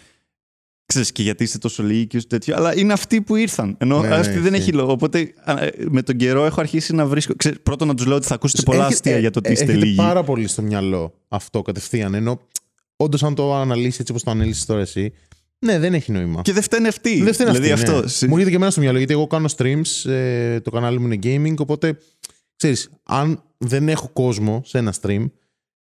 Ξέρεις και γιατί είστε τόσο λίγοι και τέτοιο, αλλά είναι αυτοί που ήρθαν. Ενώ Ναι, ναι, αυτοί δεν ισχύει. έχει λόγο. Οπότε α, ε, με τον καιρό έχω αρχίσει να βρίσκω. Ξέρεις, πρώτον να τους λέω ότι θα ακούσετε πολλά Έχετε- αστεία για το ότι ε, είστε έχετε λίγοι. πάρα πολύ στο μυαλό αυτό κατευθείαν. Ενώ όντως, αν το αναλύσεις έτσι όπως το αναλύσεις τώρα εσύ, ναι, δεν έχει νόημα. Και δεν φταίνε αυτοί. Δεν φταίνε δηλαδή αυτοί, ναι. αυτό. σε- Μου έρχεται και εμένα στο μυαλό, γιατί εγώ κάνω streams, ε, το κανάλι μου είναι gaming, οπότε ξέρεις, αν δεν έχω κόσμο σε ένα stream,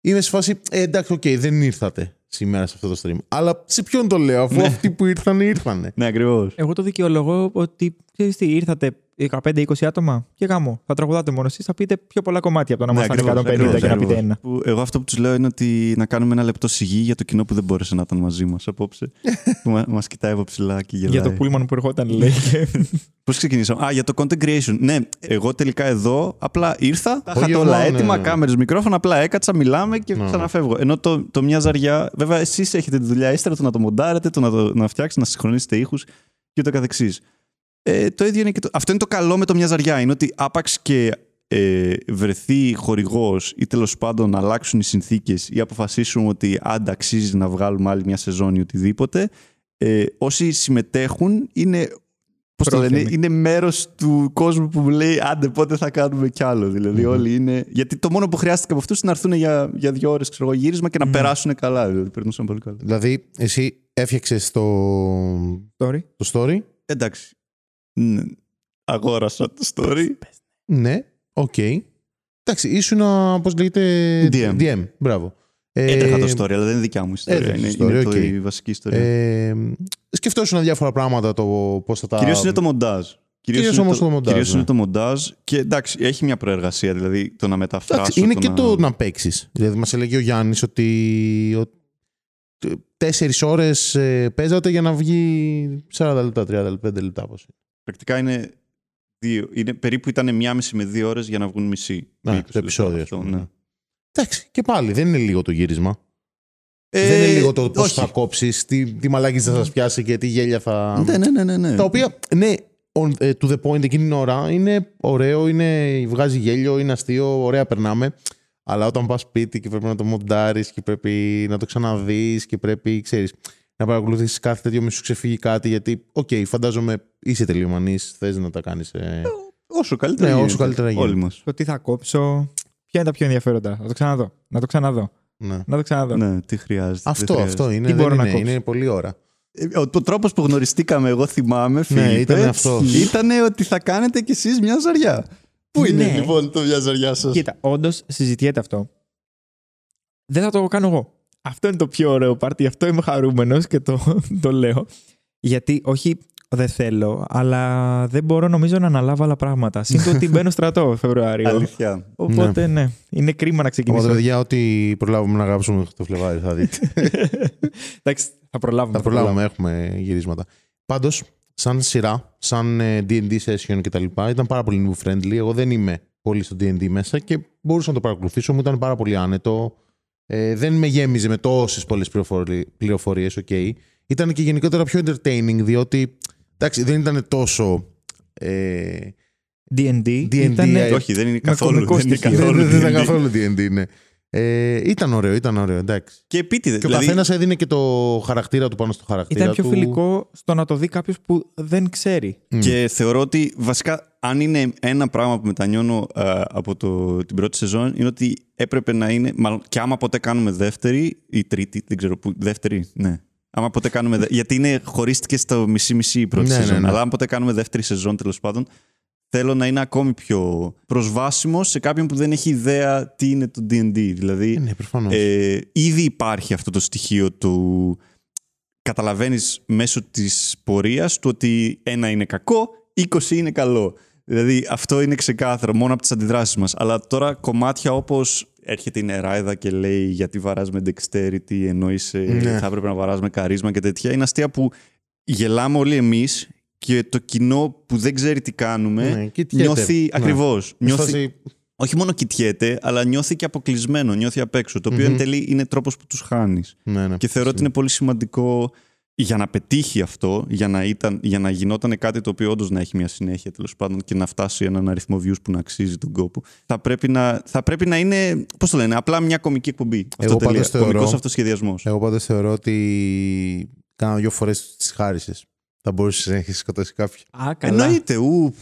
είμαι σε φάση, ε, εντάξει, οκ, δεν ήρθατε σήμερα σε αυτό το stream. Αλλά σε ποιον το λέω, αφού αυτοί που ήρθαν ήρθανε. Ναι, ακριβώς. Εγώ το δικαιολογώ ότι ξέρεις τι, ήρθατε 15-20 άτομα και γάμο. Θα τραγουδάτε μόνο εσείς, θα πείτε πιο πολλά κομμάτια από το να Ναι, μα ακριβώς, 150 ακριβώς, και να ακριβώς. πείτε ένα. Που εγώ αυτό που τους λέω είναι ότι να κάνουμε ένα λεπτό σιγή για το κοινό που δεν μπόρεσε να ήταν μαζί μας απόψε. που μα κοιτάει από ψηλά και γελάει. Για το πούλμαν που ερχόταν, λέει. Πώς ξεκινήσαμε. Α, για το content creation. Ναι, εγώ τελικά εδώ απλά ήρθα, τα είχα Όχι, όλα εγώ, ναι, έτοιμα, ναι. κάμερες, μικρόφωνα, απλά έκατσα, μιλάμε και Ναι. ξαναφεύγω. Ενώ το, το μια ζαριά, βέβαια, εσείς έχετε τη δουλειά ύστερα το να το μοντάρετε, το να, το, να φτιάξετε, να συγχρονίσετε ήχους και ούτω καθεξής. Ε, το ίδιο είναι και το. Αυτό είναι το καλό με το μια ζαριά. Είναι ότι άπαξ και ε, βρεθεί χορηγός ή τέλος πάντων να αλλάξουν οι συνθήκες ή αποφασίσουμε ότι άντα αξίζει να βγάλουμε άλλη μια σεζόν ή οτιδήποτε. Ε, όσοι συμμετέχουν είναι. Πώς το λένε, Πρόθυμοι. είναι μέρος του κόσμου που μου λέει άντε πότε θα κάνουμε κι άλλο. Δηλαδή, όλοι είναι. Γιατί το μόνο που χρειάστηκε από αυτούς είναι να έρθουν για, για δύο ώρες γύρισμα και να περάσουν καλά. Δηλαδή, περνούσαν πολύ καλά. δηλαδή, εσύ έφτιαξες το, Sorry. το story. Εντάξει. Ναι. Αγόρασα το story. Ναι, οκ. Εντάξει, ήσουν, πώς λέγεται. DM. DM, μπράβο. Ε, Έτρεχα το story, αλλά δεν είναι δικιά μου ιστορία. έτρεχες Είναι, το story, είναι το, οκ. η βασική ιστορία. Ε, σκεφτόσουν διάφορα πράγματα το πώς θα τα. Κυρίως είναι το μοντάζ. Κυρίως είναι όμως το μοντάζ, κυρίως ναι. είναι το μοντάζ. Και εντάξει, έχει μια προεργασία. Δηλαδή το να μεταφράσω. Εντάξει, είναι και να... το να παίξεις. Δηλαδή, μας έλεγε ο Γιάννης ότι. Τέσσερις ώρες παίζατε για να βγει 40 λεπτά, 35 λεπτά. Πώς. Πρακτικά είναι, δύο, είναι περίπου ήταν μία μισή με δύο ώρες για να βγουν μισή. Να, 20 το λεπτά επεισόδιο. αυτό, ας πούμε, ναι. Εντάξει, και πάλι δεν είναι λίγο το γύρισμα. Ε, δεν είναι λίγο το πώς όχι. θα κόψεις, τι, τι μαλάκι θα σας πιάσει και τι γέλια θα. Ναι, ναι, ναι, ναι, ναι. Τα οποία, ναι, on, ε, to the point εκείνη την ώρα είναι ωραίο, είναι, βγάζει γέλιο, είναι αστείο, ωραία περνάμε. Αλλά όταν πας σπίτι και πρέπει να το μοντάρεις και πρέπει να το ξαναδείς και πρέπει, ξέρεις, να παρακολουθήσεις κάθε τέτοιο μη σου ξεφύγει κάτι. Γιατί, οκ, φαντάζομαι είσαι τελειομανής, θες να τα κάνεις. Ε... Όσο καλύτερα Ναι, όσο γίνεται. καλύτερα γίνεται. Όλοι μας. Το τι θα κόψω. Ποια είναι τα πιο ενδιαφέροντα. Να το ξαναδώ. Να το ξαναδώ. Ναι. Να το ξαναδώ. Ναι, τι χρειάζεται. τι Αυτό, χρειάζεται. αυτό είναι. Τι δεν μπορώ να είναι, κόψω; είναι πολύ ώρα. Ε, Ο, ο τρόπος που γνωριστήκαμε, εγώ θυμάμαι, Φίλιππε, Ναι, ήταν αυτός. Ήταν ότι θα κάνετε κι εσείς μια ζαριά. Πού είναι Ναι. λοιπόν το μια ζαριά σας; Κοίτα, όντως συζητιέται αυτό. Δεν θα το κάνω εγώ. Αυτό είναι το πιο ωραίο πάρτι. Γι' αυτό είμαι χαρούμενος και το, το λέω. Γιατί όχι, δεν θέλω, αλλά δεν μπορώ νομίζω να αναλάβω άλλα πράγματα. Συν το ότι μπαίνω στρατό Φεβρουάριο. Αλήθεια. Οπότε ναι. είναι κρίμα να Οπότε, ξεκινήσω. παιδιά, ό,τι προλάβουμε να γράψουμε το Φλεβάρι, θα δείτε. Εντάξει, θα προλάβουμε. Θα προλάβουμε, έχουμε γυρίσματα. Πάντως, σαν σειρά, σαν ε, DD session κτλ., ήταν πάρα πολύ new friendly. Εγώ δεν είμαι πολύ στο DD μέσα και μπορούσα να το παρακολουθήσω. Μου ήταν πάρα πολύ άνετο. Ε, δεν με γέμιζε με τόσες πολλές πληροφορίες. Okay. Ήταν και γενικότερα πιο entertaining, διότι εντάξει, δεν ήταν τόσο. Ε, D&D, D&D, ήτανε- ε, Όχι, δεν είναι καθόλου. κωμικό Δεν είναι στοιχείο. καθόλου. δεν, δεν ήταν D&D. καθόλου DD, ναι. Ε, ήταν ωραίο, ήταν ωραίο, εντάξει. Και επίτηδε. Και ο δηλαδή, καθένας έδινε και το χαρακτήρα του πάνω στο χαρακτήρα Ήταν πιο του. φιλικό στο να το δει κάποιος που δεν ξέρει. Και θεωρώ ότι βασικά, αν είναι ένα πράγμα που μετανιώνω ε, από το, την πρώτη σεζόν, είναι ότι έπρεπε να είναι. Μάλλον, και άμα ποτέ κάνουμε δεύτερη ή τρίτη, δεν ξέρω πού. Δεύτερη, ναι. Άμα ποτέ κάνουμε. δε- γιατί είναι, χωρίστηκε στο μισή-μισή η πρώτη Ναι, ναι, σεζόν. ναι. Αλλά αν ποτέ κάνουμε δεύτερη σεζόν, τέλος πάντων, θέλω να είναι ακόμη πιο προσβάσιμος σε κάποιον που δεν έχει ιδέα τι είναι το D&D. Δηλαδή, Ε, ναι, προφανώς. ε, ήδη υπάρχει αυτό το στοιχείο του καταλαβαίνεις μέσω της πορείας του ότι ένα είναι κακό, 20 είναι καλό. Δηλαδή αυτό είναι ξεκάθαρο μόνο από τις αντιδράσεις μας. Αλλά τώρα κομμάτια όπως έρχεται η Νεράιδα και λέει γιατί βαράς με dexterity ενώ είσαι, Ναι. θα έπρεπε να βαράς με καρίσμα και τέτοια. Είναι αστεία που γελάμε όλοι εμείς και το κοινό που δεν ξέρει τι κάνουμε Ναι, κοιτιέται. νιώθει Ναι. ακριβώς. Με Νιώθει, στάση- όχι μόνο κοιτιέται, αλλά νιώθει και αποκλεισμένο, νιώθει απ' έξω. Το οποίο εν τέλει είναι τρόπος που τους χάνεις. Ναι, ναι. Και θεωρώ ότι είναι πολύ σημαντικό για να πετύχει αυτό, για να, ήταν, για να γινόταν κάτι το οποίο όντως να έχει μια συνέχεια τέλος πάντων και να φτάσει έναν αριθμό views που να αξίζει τον κόπο, θα πρέπει να, θα πρέπει να είναι, πώς το λένε, απλά μια κομική εκπομπή. Εγώ πάντως θεωρώ- Κομικός αυτοσχεδιασμός. Εγώ πάντως θεωρώ ότι κάνα δύο φορές τις χάρισες. Θα μπορούσες να έχεις σκοτώσει κάποιον. Α, καλά. Εννοείται, ου.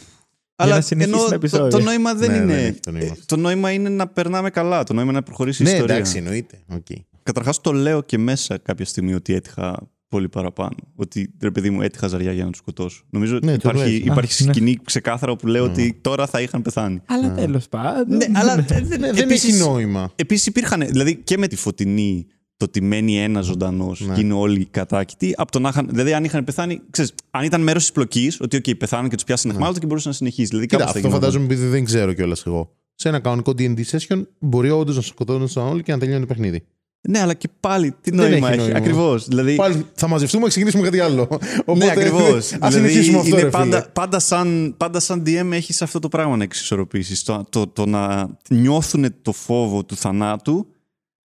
Αλλά να συνεχίσει ενώ το το, επεισόδιο. το νόημα δεν Ναι, είναι. δεν έχει το νόημα. ε, το νόημα είναι να περνάμε καλά. Το νόημα είναι να προχωρήσει η Ναι, ιστορία. εντάξει, εννοείται. Okay. Καταρχάς το λέω και μέσα κάποια στιγμή ότι έτυχα πολύ παραπάνω. Ότι ρε παιδί μου έτυχα ζαριά για να τους σκοτώσω. Νομίζω ότι Ναι, το υπάρχει, λες. υπάρχει Α, ναι. σκηνή ξεκάθαρα που λέω ότι τώρα θα είχαν πεθάνει. Αλλά τέλος πάντων. Ναι, αλλά Ναι, δεν επίσης- έχει νόημα. Επίσης υπήρχαν, δηλαδή και με τη φωτεινή, το ότι μένει ένα ζωντανός Ναι. και είναι όλοι κατάκητοι, από το να είχαν, δηλαδή αν είχαν πεθάνει, ξέρεις, αν ήταν μέρος της πλοκής, ότι okay, πεθάνουν και τους πιάσανε εχμάλωτα και μπορούσε να συνεχίσει. Δηλαδή, Ναι. Κοίτα, κάπως θα αυτό γινόταν. φαντάζομαι επειδή δεν ξέρω κιόλας εγώ. Σε ένα κανονικό DD session μπορεί όντως να σκοτώνουν όλοι και να τελειώνει το παιχνίδι. Ναι, αλλά και πάλι τι Δεν νόημα έχει έχει. νόημα. Ακριβώς. Δηλαδή, Πάλι θα μαζευτούμε και ξεκινήσουμε κάτι άλλο. Οπότε, ναι, ακριβώς. Α συνεχίσουμε αυτό. είναι ρε, πάντα, φίλε. πάντα, σαν, πάντα σαν DM έχεις αυτό το πράγμα να εξισορροπήσεις. Το, το, το να νιώθουν το φόβο του θανάτου,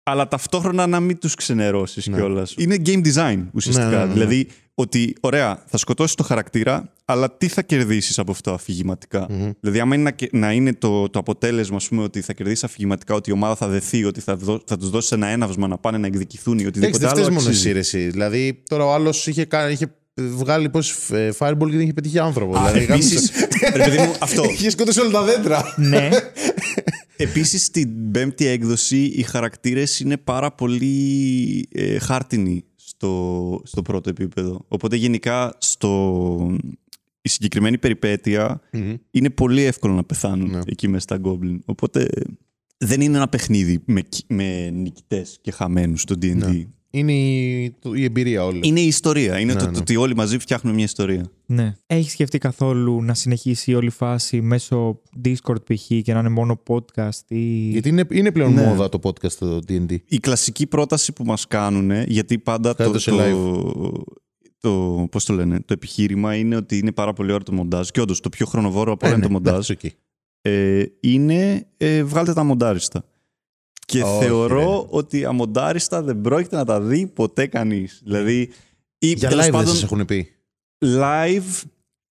αλλά ταυτόχρονα να μην τους ξενερώσεις Ναι. κιόλας. Είναι game design ουσιαστικά. Ναι, ναι, ναι, ναι. Δηλαδή, ότι ωραία, θα σκοτώσεις το χαρακτήρα, αλλά τι θα κερδίσεις από αυτό αφηγηματικά; Δηλαδή, άμα είναι να, κε- να είναι το, το αποτέλεσμα, ας πούμε, ότι θα κερδίσεις αφηγηματικά, ότι η ομάδα θα δεθεί, ότι θα, δω- θα τους δώσεις ένα έναυσμα να πάνε να εκδικηθούν ή Εντάξει, οτιδήποτε δεν άλλο. φταίεις μόνο αξίζει. εσύ, ρε, εσύ. Δηλαδή, τώρα ο άλλος είχε, κα- είχε βγάλει πώς fireball και δεν είχε πετύχει άνθρωπο. δηλαδή, Επίσης, ρε παιδί μου, αυτό. Είχε σκοτώσει όλα τα δέντρα. ναι. Επίσης, στην πέμπτη έκδοση οι χαρακτήρες είναι πάρα πολύ ε, χάρτινοι στο, στο πρώτο επίπεδο. Οπότε γενικά στο, η συγκεκριμένη περιπέτεια είναι πολύ εύκολο να πεθάνουν Ναι. εκεί μέσα στα Goblin. Οπότε δεν είναι ένα παιχνίδι με, κι- με νικητές και χαμένους στο D&D. Ναι. Είναι η, το- η εμπειρία όλη. Είναι η ιστορία. Είναι Ναι, το, ναι. το ότι όλοι μαζί φτιάχνουν μια ιστορία. ναι. Έχει σκεφτεί καθόλου να συνεχίσει όλη η φάση μέσω Discord π.χ. και να είναι μόνο podcast ή. Γιατί είναι, είναι πλέον Ναι. μόδα το podcast το D&D. η κλασική πρόταση που μας κάνουν, γιατί πάντα το, Κάτω σε το, live. το, πώς το λένε, το επιχείρημα είναι ότι είναι πάρα πολύ ωραίο το μοντάζ και όντως το πιο χρονοβόρο από όλα Ε, είναι ναι, το μοντάζ. εντάξει, οκ. Ε, είναι ε, βγάλτε τα αμοντάριστα. Και Όχι, θεωρώ ρε. ότι αμοντάριστα δεν πρόκειται να τα δει ποτέ κανείς. Δηλαδή, ή Για τέλος live δεν πάντων, σας έχουν πει. live,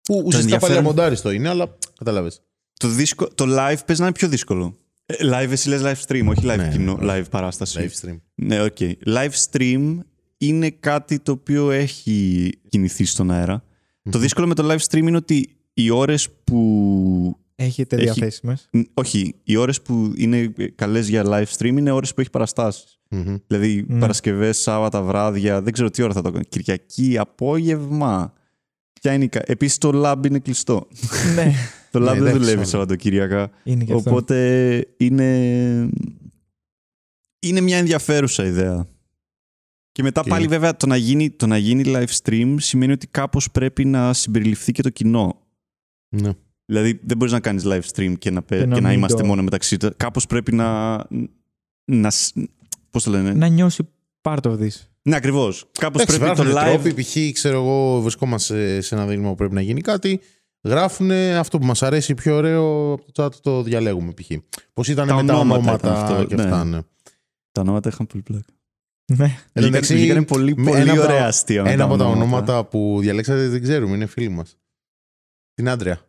Που ουσιαστικά πάλι ενδιαφέρον- αμοντάριστο είναι, αλλά κατάλαβες. το, δύσκολο, το live παίζει να είναι πιο δύσκολο. Ε, Live, εσύ λες live stream, όχι live Ναι, κοινό, ναι. live παράσταση. Live stream. Ναι, οκ. Live stream είναι κάτι το οποίο έχει κινηθεί στον αέρα Το δύσκολο με το live stream είναι ότι οι ώρες που... Έχετε Έχει- διαθέσιμες. Ν- Όχι, οι ώρες που είναι καλές για live stream είναι ώρες που έχει παραστάσεις. Μμμ. Δηλαδή Ναι. Παρασκευές, Σάββατα, βράδια, δεν ξέρω τι ώρα θα το κάνω. Κυριακή, απόγευμα. Ποια είναι η... κα- Επίσης το lab είναι κλειστό. ναι. το lab Ναι, δεν εντάξει, δουλεύει όντως. Σαββατοκύριακα. Είναι και αυτό. Οπότε είναι... είναι μια ενδιαφέρουσα ιδέα. Και μετά Οκ. πάλι βέβαια το να, γίνει, το να γίνει live stream σημαίνει ότι κάπως πρέπει να συμπεριληφθεί και το κοινό. Ναι. Δηλαδή δεν μπορείς να κάνεις live stream και να, πε- Και και να να, μην είμαστε το- μόνο μεταξύ του. Κάπως πρέπει να... να σ- πώς το λένε; Να νιώσει part of this. Ναι, ακριβώς. Κάπως Εντάξει, πρέπει το υπάρχουν live... τρόποι, π.χ. ξέρω εγώ, βρισκόμαστε σε ένα δίλημα που πρέπει να γίνει κάτι. Γράφουν αυτό που μας αρέσει πιο ωραίο από το chat το διαλέγουμε π.χ. Πώς ήταν Τα με τα ονόματα ονόματα ήταν αυτό, και ναι. αυτά. Ναι. Τα ονόματα είχαν πολύ πλάκα. Ναι. Εν τω Βγήκαν, μεταξύ, βγήκανε πολύ, με πολύ ένα από τα- ωραία αστεία με Ένα από τα ονόματα. ονόματα που διαλέξατε δεν ξέρουμε, είναι φίλοι μας. Την άντρια.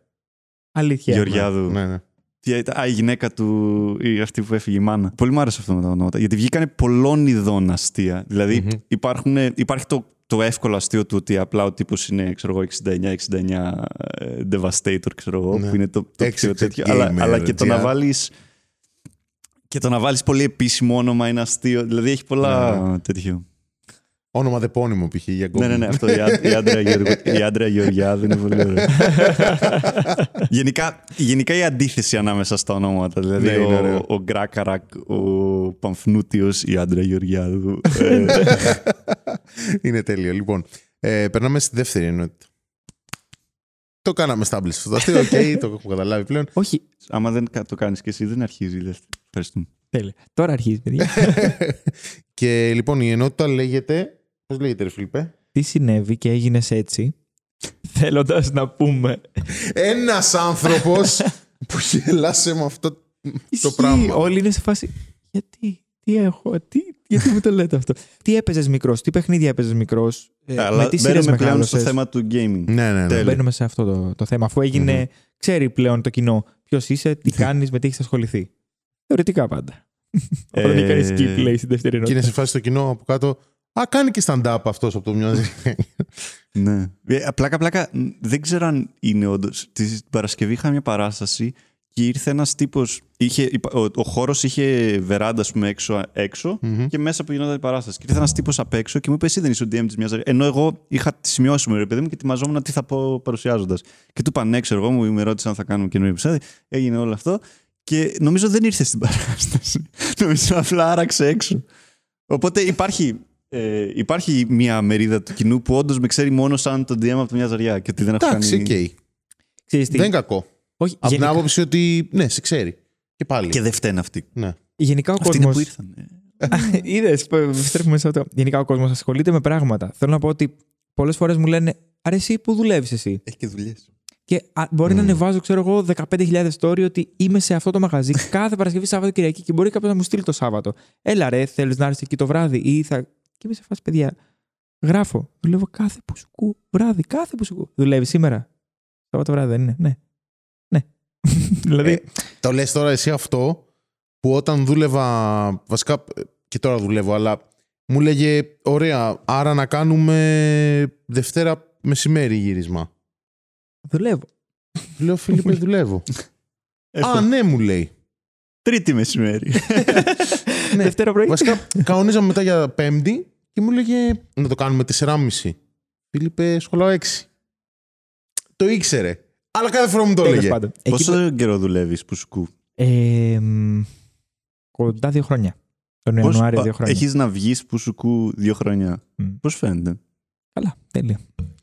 Αλήθεια. Γεωργιάδου. Ναι, ναι. Τι ήταν, Α, η γυναίκα του, η αυτή που έφυγε η μάνα. Πολύ μου άρεσε αυτό με τα ονόματα. Γιατί βγήκανε πολλών ειδών αστεία. Δηλαδή Μμμ. υπάρχουν, υπάρχει το, το εύκολο αστείο του ότι απλά ο τύπος είναι ξέρω εγώ, 69-69 ε, Devastator, ξέρω εγώ, Ναι. που είναι το, το πιο XXX τέτοιο. Αλλά, gamer, αλλά και το να GR. βάλεις. Και το να βάλεις πολύ επίσημο όνομα είναι αστείο. Δηλαδή έχει πολλά Ναι. τέτοιο. Όνομα επώνυμο π.χ. για Ναι, ναι, ναι, αυτό η, Άν- η Άντρεα Γεωργ- η Άντρεα Γεωργιάδου είναι πολύ ωραία. γενικά, γενικά η αντίθεση ανάμεσα στα ονόματα. Δηλαδή Ναι, είναι ο, ωραίο. ο Γκράκαρακ, ο Παμφνούτιος, η Άντρεα Γεωργιάδου. Ε, Είναι τέλειο. Λοιπόν, ε, περνάμε στη δεύτερη ενότητα. Το κάναμε established αυτό το αστείο. Οκ, το έχω καταλάβει πλέον. Όχι. άμα δεν κα- το κάνεις και εσύ, δεν αρχίζει η δεύτερη. Ευχαριστούμε. Τέλεια. Τώρα αρχίζει, παιδιά. και λοιπόν η ενότητα λέγεται. Πώς λέγεται, ρε Φιλιππέ; Τι συνέβη και έγινες έτσι, θέλοντας να πούμε. Ένας άνθρωπος που γελάσε με αυτό το Ισχύει. πράγμα. Όλοι είναι σε φάση. Γιατί, τι έχω, τι, γιατί μου το λέτε αυτό; τι έπαιζες μικρός, τι παιχνίδια έπαιζες μικρός, ε, Αλλά με τι σειρές μπαίνουμε πλέον στο μεγάλωσε. θέμα του gaming. Ναι, ναι, ναι. Τέλεια. Μπαίνουμε σε αυτό το, το θέμα. Αφού έγινε, ξέρει πλέον το κοινό ποιος είσαι, τι κάνεις, με τι έχεις ασχοληθεί. Θεωρητικά πάντα. Ο Ε, Ρόνι κάνει skip, λέει στην δεύτερη Και είναι ενότητα. σε φάση στο κοινό από κάτω. Α, κάνει και stand-up αυτός από το μοιάζει. Ναι. Ε, Πλάκα, πλάκα, μ, δεν ξέρω αν είναι όντως. Την Παρασκευή είχα μια παράσταση και ήρθε ένας τύπος. Ο, ο χώρος είχε βεράντα, ας πούμε, έξω, έξω Μμμ. και μέσα που γινόταν η παράσταση. Και ήρθε ένας τύπος απ' έξω και μου είπε: Εσύ δεν είσαι ο DM της μιας ζωή. Ενώ εγώ είχα τη σημειώσει μου, ρε παιδί μου, και ετοιμαζόμουν τι θα πω παρουσιάζοντας. Και του είπα: Ναι, ξέρω εγώ, μου με ρώτησε αν θα κάνουμε καινούριο επεισόδιο. Έγινε όλο αυτό. Και νομίζω δεν ήρθε στην παράσταση. νομίζω απλά άραξε έξω. Οπότε υπάρχει, ε, υπάρχει μια μερίδα του κοινού που όντως με ξέρει μόνο σαν τον DM από τη Μια ζαριά και ότι δεν έχω Εντάξει, κάνει. οκ. Ξέρεις τι, Δεν είναι κακό. όχι, Από την γενικά, άποψη ότι ναι, σε ξέρει. Και πάλι. Και δεν φταίνε αυτοί. Ναι. γενικά ο Αυτοί είναι κόσμο. που ήρθαν. ε. Είδες, επιστρέφουμε σε αυτό. Γενικά ο κόσμος ασχολείται με πράγματα. Θέλω να πω ότι πολλές φορές μου λένε Αρε, εσύ που δουλεύεις εσύ; Έχει και δουλειές. Και α, μπορεί να Μμμ. ανεβάζω, ξέρω εγώ, 15.000 story ότι είμαι σε αυτό το μαγαζί κάθε Παρασκευή, Σάββατο, Κυριακή και μπορεί κάποιος να μου στείλει το Σάββατο. Έλα ρε, θέλεις να έρθεις εκεί το βράδυ ή θα. Και είμαι σε φάση, παιδιά. Γράφω. Δουλεύω κάθε πουσουκού βράδυ. Κάθε πουσουκού. Δουλεύει σήμερα. Σάββατο βράδυ, δεν είναι. Ναι. Ναι. δηλαδή. Ε, Το λες τώρα εσύ αυτό που όταν δούλευα, βασικά ε, και τώρα δουλεύω, αλλά μου λέγε ωραία, άρα να κάνουμε Δευτέρα μεσημέρι γύρισμα. δουλεύω. Λέω Φίλιππε δουλεύω. Α, ναι μου λέει. Τρίτη μεσημέρι. Ναι. Δευτέρα πρωί. Βασικά κανονίζαμε μετά για Πέμπτη και μου λέγε να το κάνουμε 4,5. Φίλιππε σχολάω 6. Το ήξερε. Αλλά κάθε φορά μου το Τέλος έλεγε. πάντων. Εκεί Πόσο καιρό δουλεύεις που σου Ε, μ, κοντά δύο χρόνια. Τον Ιανουάριο δύο χρόνια. Έχεις να βγεις που σου κου δύο χρόνια; Μμ. Πώς φαίνεται; Καλά, τέλεια.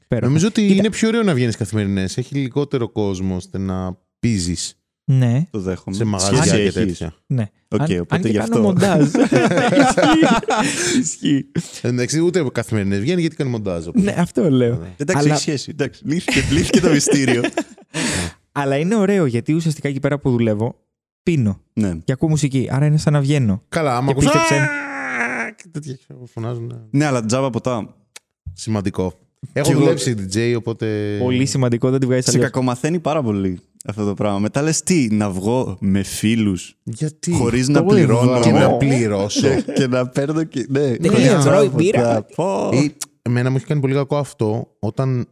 Πέρα. Νομίζω ότι Κοίτα. είναι πιο ωραίο να βγαίνεις καθημερινές. Έχει λιγότερο κόσμο ώστε να πίζεις Ναι, Το δέχομαι. σε μαγαζιά Σχέση και έχεις. τέτοια. ναι. Οκ, αν, οπότε αν και γι' κάνω αυτό. μοντάζ. Ισχύει. Ισχύει. Εντάξει, ούτε καθημερινές βγαίνει γιατί κάνει μοντάζ. οπότε. ναι, αυτό λέω. Ναι. Εντάξει, Αλλά- έχει σχέση. Εντάξει, λύθηκε, λύθηκε το μυστήριο. Αλλά είναι ωραίο γιατί ουσιαστικά εκεί πέρα που δουλεύω πίνω ναι. και ακούω μουσική. Άρα είναι σαν να βγαίνω. Καλά, άμα Και ακούς πίστεψε. «Α!» και τέτοια φωνάζουν. ναι. ναι, αλλά τζάμπα ποτά. Σημαντικό. Έχω Κι εγώ- δουλέψει DJ, οπότε. Πολύ σημαντικό, δεν τη βγάζεις Σε αλλιώς. κακομαθαίνει πάρα πολύ αυτό το πράγμα. Μετά λες τι, να βγω με φίλους Γιατί; χωρίς να το πληρώνω. εδώ. Και να Ω. πληρώσω. και, και να παίρνω και. Ναι, Ναι, χωρίς ευρώ τζάμπα η μπύρα. ποτά. Πω. Ή, εμένα μου έχει κάνει πολύ κακό αυτό όταν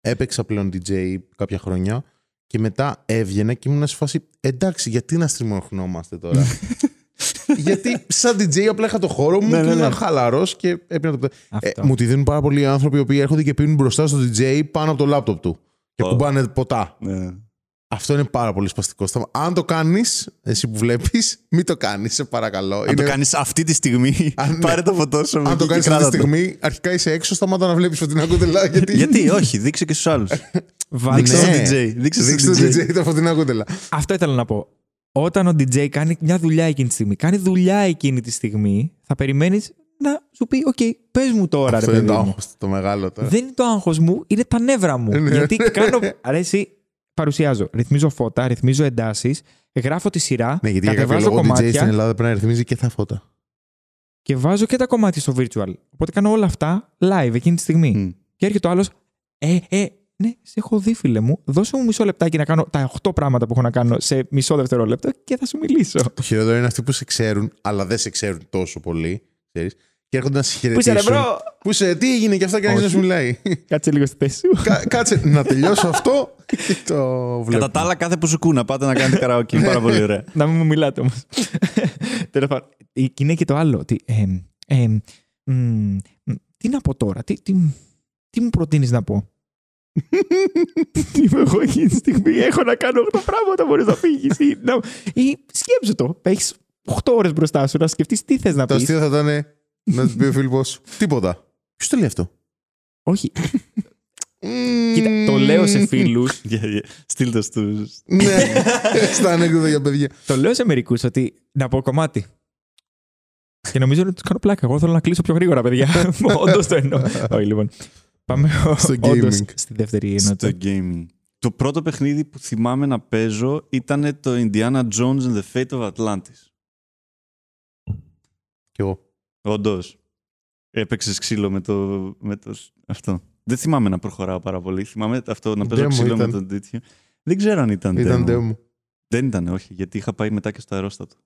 έπαιξα πλέον DJ κάποια χρόνια και μετά έβγαινα και ήμουν σε φάση εντάξει, γιατί να στριμωχνόμαστε τώρα; γιατί σαν DJ απλά είχα το χώρο μου Ναι, και ναι, ήμουν ναι. χαλαρός και έπαιρνα το. Ε, Αυτό. μου τη δίνουν πάρα πολλοί άνθρωποι οι οποίοι έρχονται και πίνουν μπροστά στο DJ πάνω από το λάπτοπ του. Και Ω. κουμπάνε ποτά. Ναι. Αυτό είναι πάρα πολύ σπαστικό. Στα- Αν το κάνεις, εσύ που βλέπεις, μην το κάνεις, σε παρακαλώ. Αν το κάνεις αυτή τη στιγμή, Αν- ναι. πάρε τη φωτό σου. Αν εκεί το και κάνεις αυτή τη κράτα το. στιγμή, αρχικά είσαι έξω, σταμάτα να βλέπεις Φωτεινά Κούτελα. Γιατί, Γιατί, όχι, δείξε και στους άλλους. Βάλε- Δείξε στον Ναι. DJ. Δείξε Δείξτε στον το DJ. DJ τα Φωτεινά Κούτελα. Αυτό ήθελα να πω. Όταν ο DJ κάνει μια δουλειά εκείνη τη στιγμή, κάνει δουλειά εκείνη τη στιγμή, θα περιμένεις να σου πει: Οκ, πες μου τώρα, Αυτό ρε είναι παιδί το μου. άγχος, το μεγάλο τώρα. Δεν είναι το άγχος μου, είναι τα νεύρα μου. Ναι. Γιατί κάνω. Αρέσει, παρουσιάζω. Ρυθμίζω φώτα, ρυθμίζω εντάσεις, γράφω τη σειρά, Ναι, γιατί για κάποιο κατεβάζω λόγο ο DJ κομμάτια στην Ελλάδα πρέπει να ρυθμίζει και τα φώτα. και βάζω και τα κομμάτια στο virtual. Οπότε κάνω όλα αυτά live εκείνη τη στιγμή. Μμ. Και έρχεται ο άλλος, Ε, ε, ναι, σε έχω δει, φίλε μου. Δώσε μου μισό λεπτάκι να κάνω τα 8 πράγματα που έχω να κάνω σε μισό δευτερόλεπτο και θα σου μιλήσω. Το χειρότερο είναι αυτοί που σε ξέρουν, αλλά δεν σε ξέρουν τόσο πολύ. Ξέρεις, και έρχονται να σε Πού είσαι, ρε χαιρετήσουν. bro! Πού είσαι, τι έγινε και αυτά και να Όχι. σου μιλάει. Κάτσε λίγο στη θέση σου. Κα- Κάτσε να τελειώσω αυτό και το βλέπω. Κατά τα άλλα, κάθε που σου κού να πάτε να κάνετε καραόκι. Είναι πάρα πολύ ωραία. να μην μου μιλάτε όμως. Τέλος πάντων. Και είναι και το άλλο. Ότι, εμ, εμ, μ, μ, τι να πω τώρα, τι, τι, τι μου προτείνεις να πω; Είμαι εγώ εκείνη τη στιγμή. Έχω να κάνω 8 πράγματα. Μπορείς να φύγεις. Ή, να... ή σκέψου το. Έχεις 8 ώρες μπροστά σου να σκεφτείς τι θες να Το πεις. αστείο θα ήταν να τους πει ο Φίλιππο τίποτα. Ποιος το λέει αυτό; Όχι. Κοίτα, το λέω σε φίλους. Yeah, yeah. Στείλτε στους... Ναι, στα ανέκδοτα για παιδιά. το λέω σε μερικούς ότι να πω κομμάτι. Και νομίζω ότι τους κάνω πλάκα. Εγώ θέλω να κλείσω πιο γρήγορα, παιδιά. Όντως το εννοώ. Όχι, λοιπόν. Πάμε Στο όντως gaming. στη δεύτερη στο ενότητα. gaming. Το πρώτο παιχνίδι που θυμάμαι να παίζω ήταν το Indiana Jones and the Fate of Atlantis. Κι εγώ. Όντως. Έπαιξες ξύλο με το, με το. Αυτό. Δεν θυμάμαι να προχωράω πάρα πολύ. Θυμάμαι αυτό να παίζω Demo ξύλο ήταν. με τον τέτοιο. Δεν ξέρω αν ήταν, Ήταν demo. demo. Δεν ήταν, όχι, γιατί είχα πάει μετά και στο αερόστατο.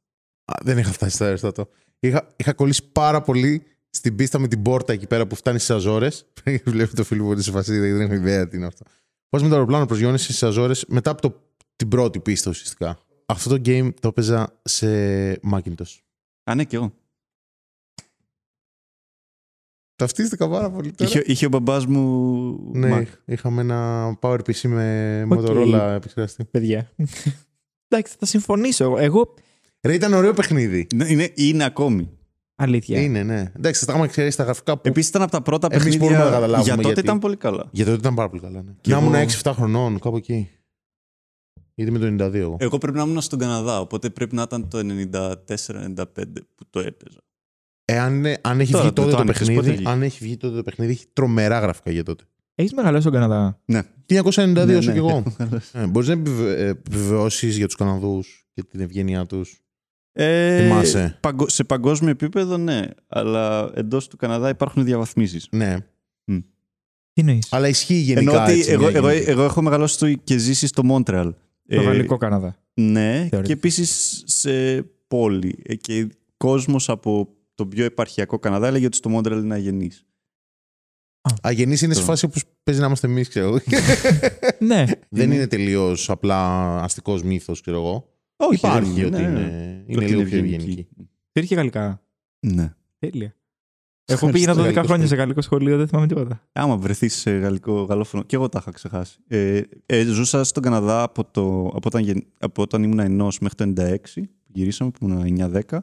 Α, δεν είχα φτάσει στο αεροστάτο. Είχα, είχα κολλήσει πάρα πολύ στην πίστα με την πόρτα εκεί πέρα που φτάνει στις Αζόρες. Βλέπει το φίλο μου ότι σε φασίδα, δεν έχω ιδέα τι είναι αυτό. Πώς με το αεροπλάνο προσγειώνει στις Αζόρες μετά από το, την πρώτη πίστα ουσιαστικά. Αυτό το game το έπαιζα σε Macintosh. Α, ναι, και εγώ. Ταυτίστηκα πάρα πολύ τώρα. Είχε, είχε ο μπαμπάς μου. Ναι, Mac. είχαμε ένα PowerPC με OK. Motorola επεξεργαστή. Παιδιά. Εντάξει, θα συμφωνήσω. Εγώ. Ρε, ήταν ωραίο παιχνίδι. Ναι, είναι, είναι ακόμη. Αλήθεια. Είναι, ναι. Εντάξει, άμα ξέρεις τα γραφικά που. Επίσης ήταν από τα πρώτα Εμείς παιχνίδια. μπορούμε να καταλάβουμε για τότε γιατί. ήταν πολύ καλά. Για τότε ήταν πάρα πολύ καλά. Ναι. Και να εγώ- ήμουν 6-7 χρονών, κάπου εκεί. Γιατί με το 92 εγώ. Εγώ πρέπει να ήμουν στον Καναδά, οπότε πρέπει να ήταν το 94-95 που το έπαιζα. Εάν είναι- αν έχει Τώρα, βγει το- τότε το το, άνοιξες, πότε παιχνίδι, βγήκε; αν έχει βγει τότε το παιχνίδι, έχει τρομερά γραφικά για τότε. Έχεις μεγαλώσει στον Καναδά. Ναι. 1992 Ναι, όσο ναι. κι εγώ. ε, Μπορείς να επιβε- επιβεβαιώσεις για τους Καναδούς και την ευγένειά τους. Ε, Θυμάσαι. παγκο- σε παγκόσμιο επίπεδο, ναι. Αλλά εντός του Καναδά υπάρχουν διαβαθμίσεις. Ναι. Τι εννοείς; Αλλά ισχύει γενικά. Ενώ ότι έτσι, εγώ, μια εγώ, γενική. εγώ έχω μεγαλώσει στο, και ζήσει στο Μόντρεαλ. Το γαλλικό Καναδά. Ναι, Θεωρητικά. και επίσης σε πόλη. Ε, Και κόσμος από τον πιο επαρχιακό Καναδά έλεγε ότι στο Μόντρεαλ είναι αγενής. Αγενής είναι σε Το- φάση όπω παίζει να είμαστε εμείς, ξέρω εγώ. ναι. Δεν Είναι- είναι τελείως απλά αστικός μύθος, ξέρω εγώ. Όχι, Υπάρχει δεν- ότι ναι, ναι. είναι, είναι Ότι λίγο πιο ευγενική. Υπήρχε γαλλικά. Ναι. Τέλεια. Εγώ πήγαινα 12 γαλλικό χρόνια σχολείο. σε γαλλικό σχολείο, δεν θυμάμαι τίποτα. Άμα βρεθείς σε γαλλικό γαλλόφωνο. Και εγώ τα είχα ξεχάσει. Ε, ε, ζούσα στον Καναδά από, το, από, όταν, γεν- από όταν ήμουν ενός μέχρι το 96. Γυρίσαμε που ήμουν 9-10.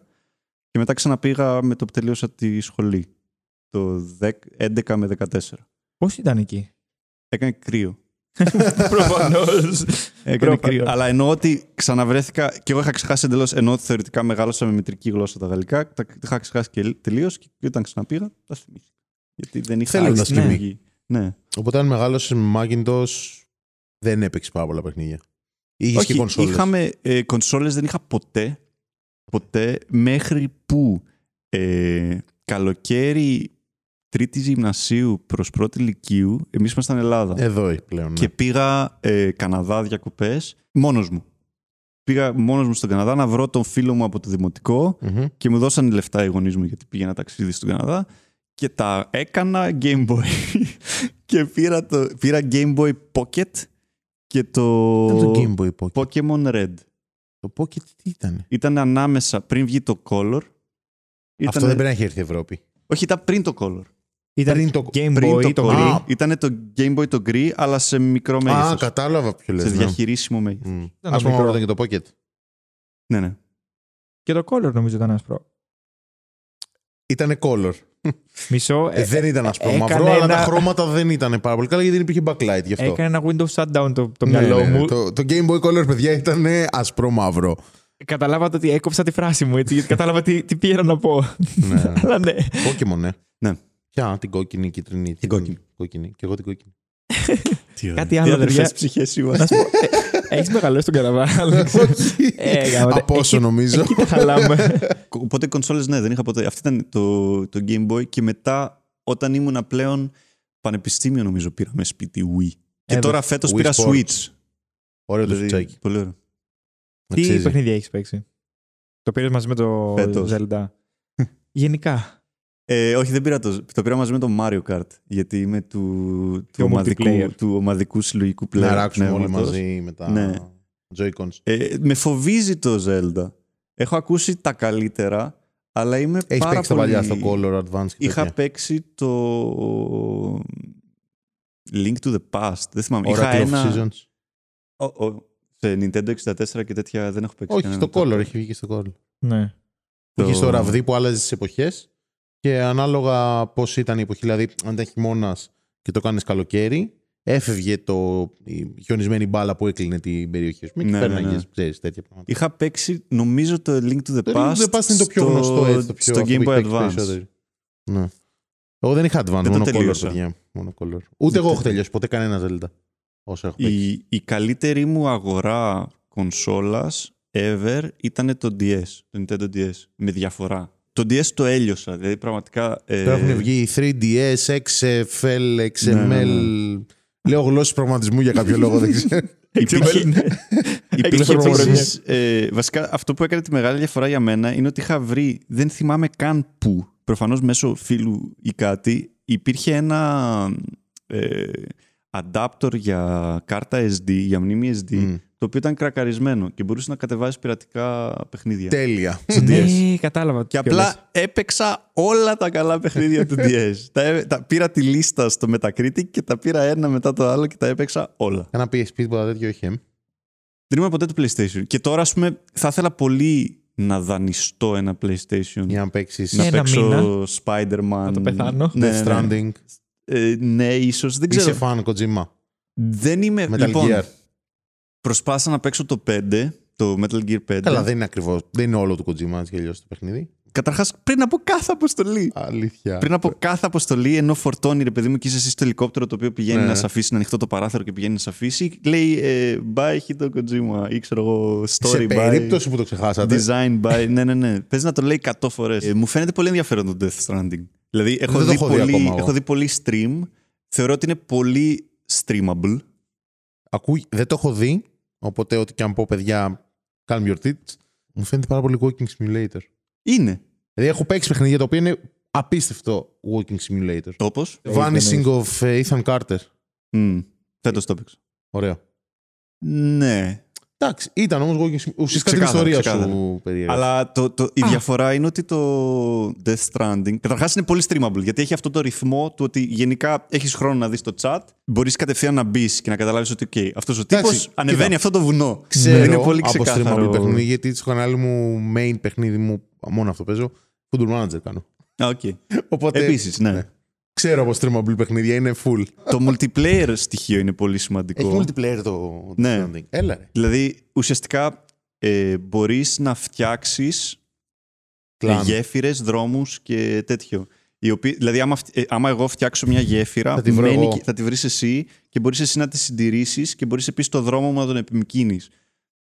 Και μετά ξαναπήγα με το που τελείωσα τη σχολή. Το 10 11 με 14. Πώ ήταν εκεί. Έκανε κρύο. Προφανώς. Έκανε Προφανώς. κρύο. Αλλά εννοώ ότι ξαναβρέθηκα. και εγώ είχα ξεχάσει εντελώς. Ενώ ότι θεωρητικά μεγάλωσα με μητρική γλώσσα τα γαλλικά. Τα τα είχα ξεχάσει και τελείως. Και όταν ξαναπήγα, τα θυμήθηκα. Γιατί δεν είχα Θέλοντας άλλη κι εμείς. επιλογή. Ναι. Οπότε αν μεγάλωσες με Macintosh, δεν έπαιξες πάρα πολλά παιχνίδια. Είχες και Όχι, κονσόλες. είχαμε ε, κονσόλες δεν είχα ποτέ. Ποτέ μέχρι που ε, καλοκαίρι τρίτης γυμνασίου προς πρώτη λυκείου, εμείς ήμασταν Ελλάδα. Εδώ πλέον. Ναι. Και πήγα ε, Καναδά διακοπές μόνος μου. Πήγα μόνος μου στον Καναδά να βρω τον φίλο μου από το δημοτικό Μμμ. και μου δώσαν λεφτά οι γονείς μου γιατί πήγαινα ταξίδι στον Καναδά και τα έκανα Game Boy. και πήρα, το, πήρα Game Boy Pocket και το, Ήταν το Game Boy Pocket. Pokemon Red. Το Pocket τι ήταν. Ήταν ανάμεσα πριν βγει το Color. Αυτό Ήτανε- δεν πρέπει να έχει έρθει η Ευρώπη. Όχι, ήταν πριν το Color. Ήταν Πριν το- Game πριν Boy, το, το Color. γκρι. Α. Ήταν το Game Boy το γκρι, αλλά σε μικρό Α, μέγεθος. κατάλαβα ποιο λες. σε ναι. διαχειρίσιμο μέγεθος. Μμ. ένα Ας πούμε μικρό. όταν και το Pocket. Ναι, ναι. Και το color νομίζω ήταν άσπρο. Ήτανε color. Μισό. Ε, δεν ήταν ασπρό έκανε μαύρο, αλλά ένα- τα χρώματα δεν ήταν πάρα πολύ καλά γιατί δεν υπήρχε backlight γι' αυτό. Έκανε ένα Windows shutdown το, το Ναι, μυαλό ναι, μου. Το, το Game Boy Color, παιδιά, ήταν ασπρό μαύρο. Καταλάβατε ότι έκοψα τη φράση μου έτσι, γιατί κατάλαβα τι, τι πήγα να πω. ναι. Αλλά ναι. Pokemon, ναι. Ναι. Ποια, την κόκκινη, κίτρινη. Την κόκκινη. κόκκινη. Και εγώ την κόκκινη. Κάτι άλλο, παιδιά. ψυχές Να σου πω, ε, έχεις μεγαλώσει στον Καναδά, Άλεξ. Ε, γάμοτε. Από όσο Εκεί- νομίζω. Εκεί τα χαλάμε. Οπότε κονσόλες ναι, δεν είχα ποτέ. Αυτή ήταν το, το Game Boy και μετά όταν ήμουν πλέον πανεπιστήμιο νομίζω πήραμε σπίτι Wii. Και Ε, τώρα φέτος Wii πήρα Sports. Switch. Ωραίο το Δηλαδή, σουτσάκι. πολύ ωραίο. Τι Αξίζει. παιχνίδια έχεις παίξει; Το πήρες μαζί με το Φέτος. Zelda. Γενικά. Ε, όχι, δεν πήρα το. Το πήρα μαζί με το Mario Kart. Γιατί είμαι του, του, Πιο ομαδικού, multiplayer. του ομαδικού συλλογικού πλέον. Να ράξουμε όλοι μαζί με τα Ναι. Joy-Cons. Ε, με φοβίζει το Zelda. Έχω ακούσει τα καλύτερα, Αλλά είμαι Έχεις πάρα παίξει τα πολύ... παλιά στο Color Advance και Είχα τέτοια. παίξει το Link to the Past. Δεν θυμάμαι. Είχα Oracle of ένα... Seasons. Ο- ο- Σε Nintendo 64 και τέτοια δεν έχω παίξει. Όχι, κανένα στο από τα- Color, έχει βγει και στο Color. Ναι. Που Το- είχε στο ραβδί που άλλαζες τις εποχές και ανάλογα πώς ήταν η εποχή, δηλαδή αν ήταν χειμώνας και το κάνεις καλοκαίρι, έφευγε το, η χιονισμένη μπάλα που έκλεινε την περιοχή σου. Μην Ναι, ναι, πέρναγε, ναι. ξέρεις τέτοια πράγματα. Είχα παίξει, νομίζω, το Link to the Το Past. Link to the Past είναι το πιο στο- γνωστό έτσι, το πιο στο αυτό Game που Boy έχει παίξει Advance. περισσότεροι. Ναι. Εγώ δεν είχα Advance, Δεν το μόνο Color, τελείωσα. παιδιά. Μόνο Color. Ούτε εγώ έχω τελειώσει ποτέ κανένα Zelda. Όσο έχω παίξει. Η, η καλύτερη μου αγορά κονσόλας ever ήταν το DS, το Nintendo DS, με διαφορά. Το DS το έλειωσα, δηλαδή πραγματικά... ε, Τώρα έχουν βγει 3DS, XFL, XML. Ναι, ναι, Λέω γλώσσες πραγματισμού για κάποιο λόγο, δεν ξέρω. Υπήρχε, ναι. υπήρχε Έχει επίσης, ε, βασικά αυτό που έκανε τη μεγάλη διαφορά για μένα είναι ότι είχα βρει, δεν θυμάμαι καν πού, προφανώς μέσω φίλου ή κάτι, υπήρχε ένα ε, adapter για κάρτα SD, για μνήμη SD, Μμ. Το οποίο ήταν κρακαρισμένο και μπορούσε να κατεβάζει πειρατικά παιχνίδια. Τέλεια. Ναι, κατάλαβα. Και ποιο λες. απλά έπαιξα όλα τα καλά παιχνίδια του DS. τα, έ- τα πήρα τη λίστα στο Metacritic και τα πήρα ένα μετά το άλλο και τα έπαιξα όλα. Ένα PSP τίποτα τέτοιο είχε. Δεν είμαι ποτέ το PlayStation. Και τώρα, ας πούμε, θα ήθελα πολύ να δανειστώ ένα PlayStation. Για να παίξεις Να Ένα παίξω μήνα. Spider-Man. Να το πεθάνω. Ναι, Death ναι. Stranding. Ε, ναι, ίσως. Δεν Είσαι ξέρω. φαν Kojima. Δεν είμαι. Metal λοιπόν, Gear. Προσπάθησα να παίξω το 5, το Metal Gear 5. Καλά, δεν είναι ακριβώς. Δεν είναι όλο του Kojima έτσι κι αλλιώς το παιχνίδι. Καταρχάς, πριν από κάθε αποστολή. Αλήθεια. Πριν από κάθε αποστολή, ενώ φορτώνει ρε παιδί μου και είσαι εσύ στο ελικόπτερο το οποίο πηγαίνει Ναι, να ναι. σε αφήσει να ανοιχτό το παράθυρο και πηγαίνει να σε αφήσει, λέει ε, Bye Hideo Kojima ή ξέρω εγώ Σε Story by. περίπτωση που το ξεχάσατε. Design by. ναι, ναι, ναι. Παίζει να το λέει 100 φορές. Ε, μου φαίνεται πολύ ενδιαφέρον το Death Stranding. Δηλαδή, έχω, Δεν το δει, έχω δει πολύ, ακόμα εγώ. έχω δει πολύ stream. Θεωρώ ότι είναι πολύ streamable. Ακούει, δεν το έχω δει. Οπότε, ό,τι και αν πω, παιδιά, calm your tits. Μου φαίνεται πάρα πολύ walking simulator. Είναι. Δηλαδή, έχω παίξει παιχνίδια τα οποία είναι απίστευτο walking simulator. Όπω. Vanishing of ε, Ethan Carter. Φέτος το έπαιξα. Ωραίο. Ναι. Εντάξει, ήταν όμως walking simulator. Ουσιαστικά την Ξεκάθαρα, ιστορία ξεκάθαρα. σου περιέγραψε. Αλλά το, το, η διαφορά είναι ότι το Death Stranding καταρχάς είναι πολύ streamable γιατί έχει αυτό το ρυθμό του ότι γενικά έχεις χρόνο να δεις το chat, μπορείς κατευθείαν να μπεις και να καταλάβεις ότι okay, αυτός ο τύπος Εντάξει, ανεβαίνει κοίτα. αυτό το βουνό. Ξέρω είναι πολύ από streamable ξεκάθαρο. παιχνίδι, γιατί στο κανάλι μου, main παιχνίδι μου, μόνο αυτό παίζω, Football Manager κάνω. Α, οκ. Οπότε, Επίσης, ναι. Ξέρω από streamable παιχνίδια, είναι full. το multiplayer στοιχείο είναι πολύ σημαντικό. Έχει multiplayer το Ναι. Death Stranding. Έλα ρε. Δηλαδή, ουσιαστικά ε, μπορείς να φτιάξεις clan. ε, γέφυρες, δρόμους και τέτοιο. Οι οποίοι, δηλαδή, άμα, φτ- ε, άμα εγώ φτιάξω μια γέφυρα, Θα τη βρω μένει εγώ. και- θα τη βρεις εσύ και μπορείς εσύ να τη συντηρήσεις και μπορείς επίσης το δρόμο μου να τον επιμηκύνεις.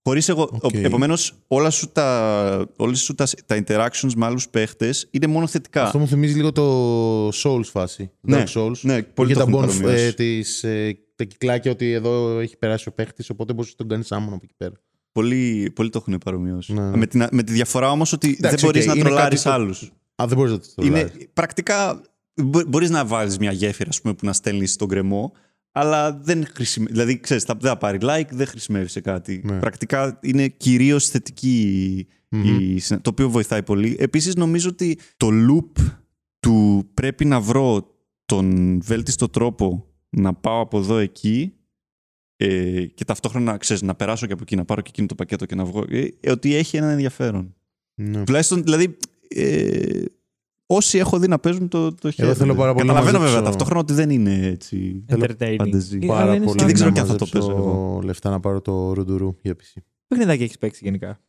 Χωρίς εγώ, Οκ. ο- επομένως, όλα σου τα, όλες σου τα, τα interactions με άλλους παίχτες είναι μόνο θετικά. Αυτό μου θυμίζει λίγο το Souls φάση. Ναι, Dark Souls. ναι, πολύ Είχε το τα, έχουν bonf- παρομοιώσει. ε, τις, ε, τα κυκλάκια ότι εδώ έχει περάσει ο παίχτης, οπότε μπορείς να τον κάνεις άμμο από εκεί πέρα. Πολύ, πολύ το έχουν παρομοιώσει. Ναι. Με, την, με τη διαφορά όμως ότι δεν Εντάξει, μπορείς οκ, να είναι τρολάρεις κάτι το- άλλους. Α, δεν μπορείς να το Είναι τρολάρεις. πρακτικά. μπο- Μπορείς να βάλεις μια γέφυρα ας πούμε, που να στέλνεις στον γκρεμό, αλλά δεν χρησιμεύει. Δηλαδή, ξέρεις, θα, δεν θα πάρει like, δεν χρησιμεύει σε κάτι. Ναι. Πρακτικά είναι κυρίως θετική η, συνα- το οποίο βοηθάει πολύ. Επίσης, νομίζω ότι το loop του πρέπει να βρω τον βέλτιστο τρόπο να πάω από εδώ εκεί ε, και ταυτόχρονα ξέρεις, να περάσω και από εκεί, να πάρω και εκείνο το πακέτο και να βγω. Ε, ε, ότι έχει ένα ενδιαφέρον. Ναι. Τουλάχιστον, δηλαδή, ε, όσοι έχω δει να παίζουν το, το χέρι. θέλω πάρα πολύ να Καταλαβαίνω βέβαια μαζέψω- ταυτόχρονα ότι δεν είναι έτσι. Entertaining. φανταζή. Ε, Πάρα αλλά είναι πολύ. σαν- δεν ξέρω να και αν θα το μαζέψω παίζω εγώ. λεφτά να πάρω το ρουντουρού για PC. Παιχνιδάκι έχεις παίξει γενικά.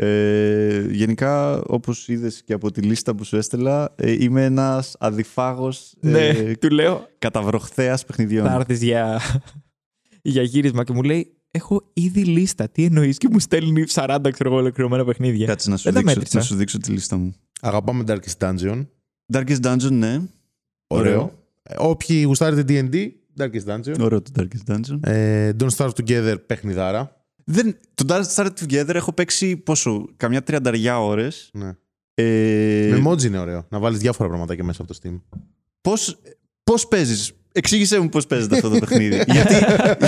Ε, γενικά, όπως είδες και από τη λίστα που σου έστελα, ε, είμαι ένας αδιφάγος ε, Ναι, του λέω καταβροχθέας παιχνιδιών. θα έρθεις για, για γύρισμα και μου λέει Έχω ήδη λίστα. Τι εννοείς; Και μου στέλνει 40 ξέρω εγώ ολοκληρωμένα παιχνίδια. Κάτσε να σου, Δεν τα δείξω, μέτρησα. να σου δείξω τη λίστα μου. Αγαπάμε Darkest Dungeon. Darkest Dungeon, ναι. Ωραίο. Ε, Όποιοι γουστάρετε D&D, Darkest Dungeon. Ωραίο το Darkest Dungeon. Ε, Don't Starve Together, παιχνιδάρα. Δεν, το Dark Started Together έχω παίξει πόσο, καμιά τριανταριά ώρες. Ναι. Ε, Με emoji είναι ωραίο. Να βάλεις διάφορα πραγματάκια μέσα από το Steam. Πώς, πώς παίζεις, εξήγησέ μου πώς παίζεται αυτό το παιχνίδι. γιατί,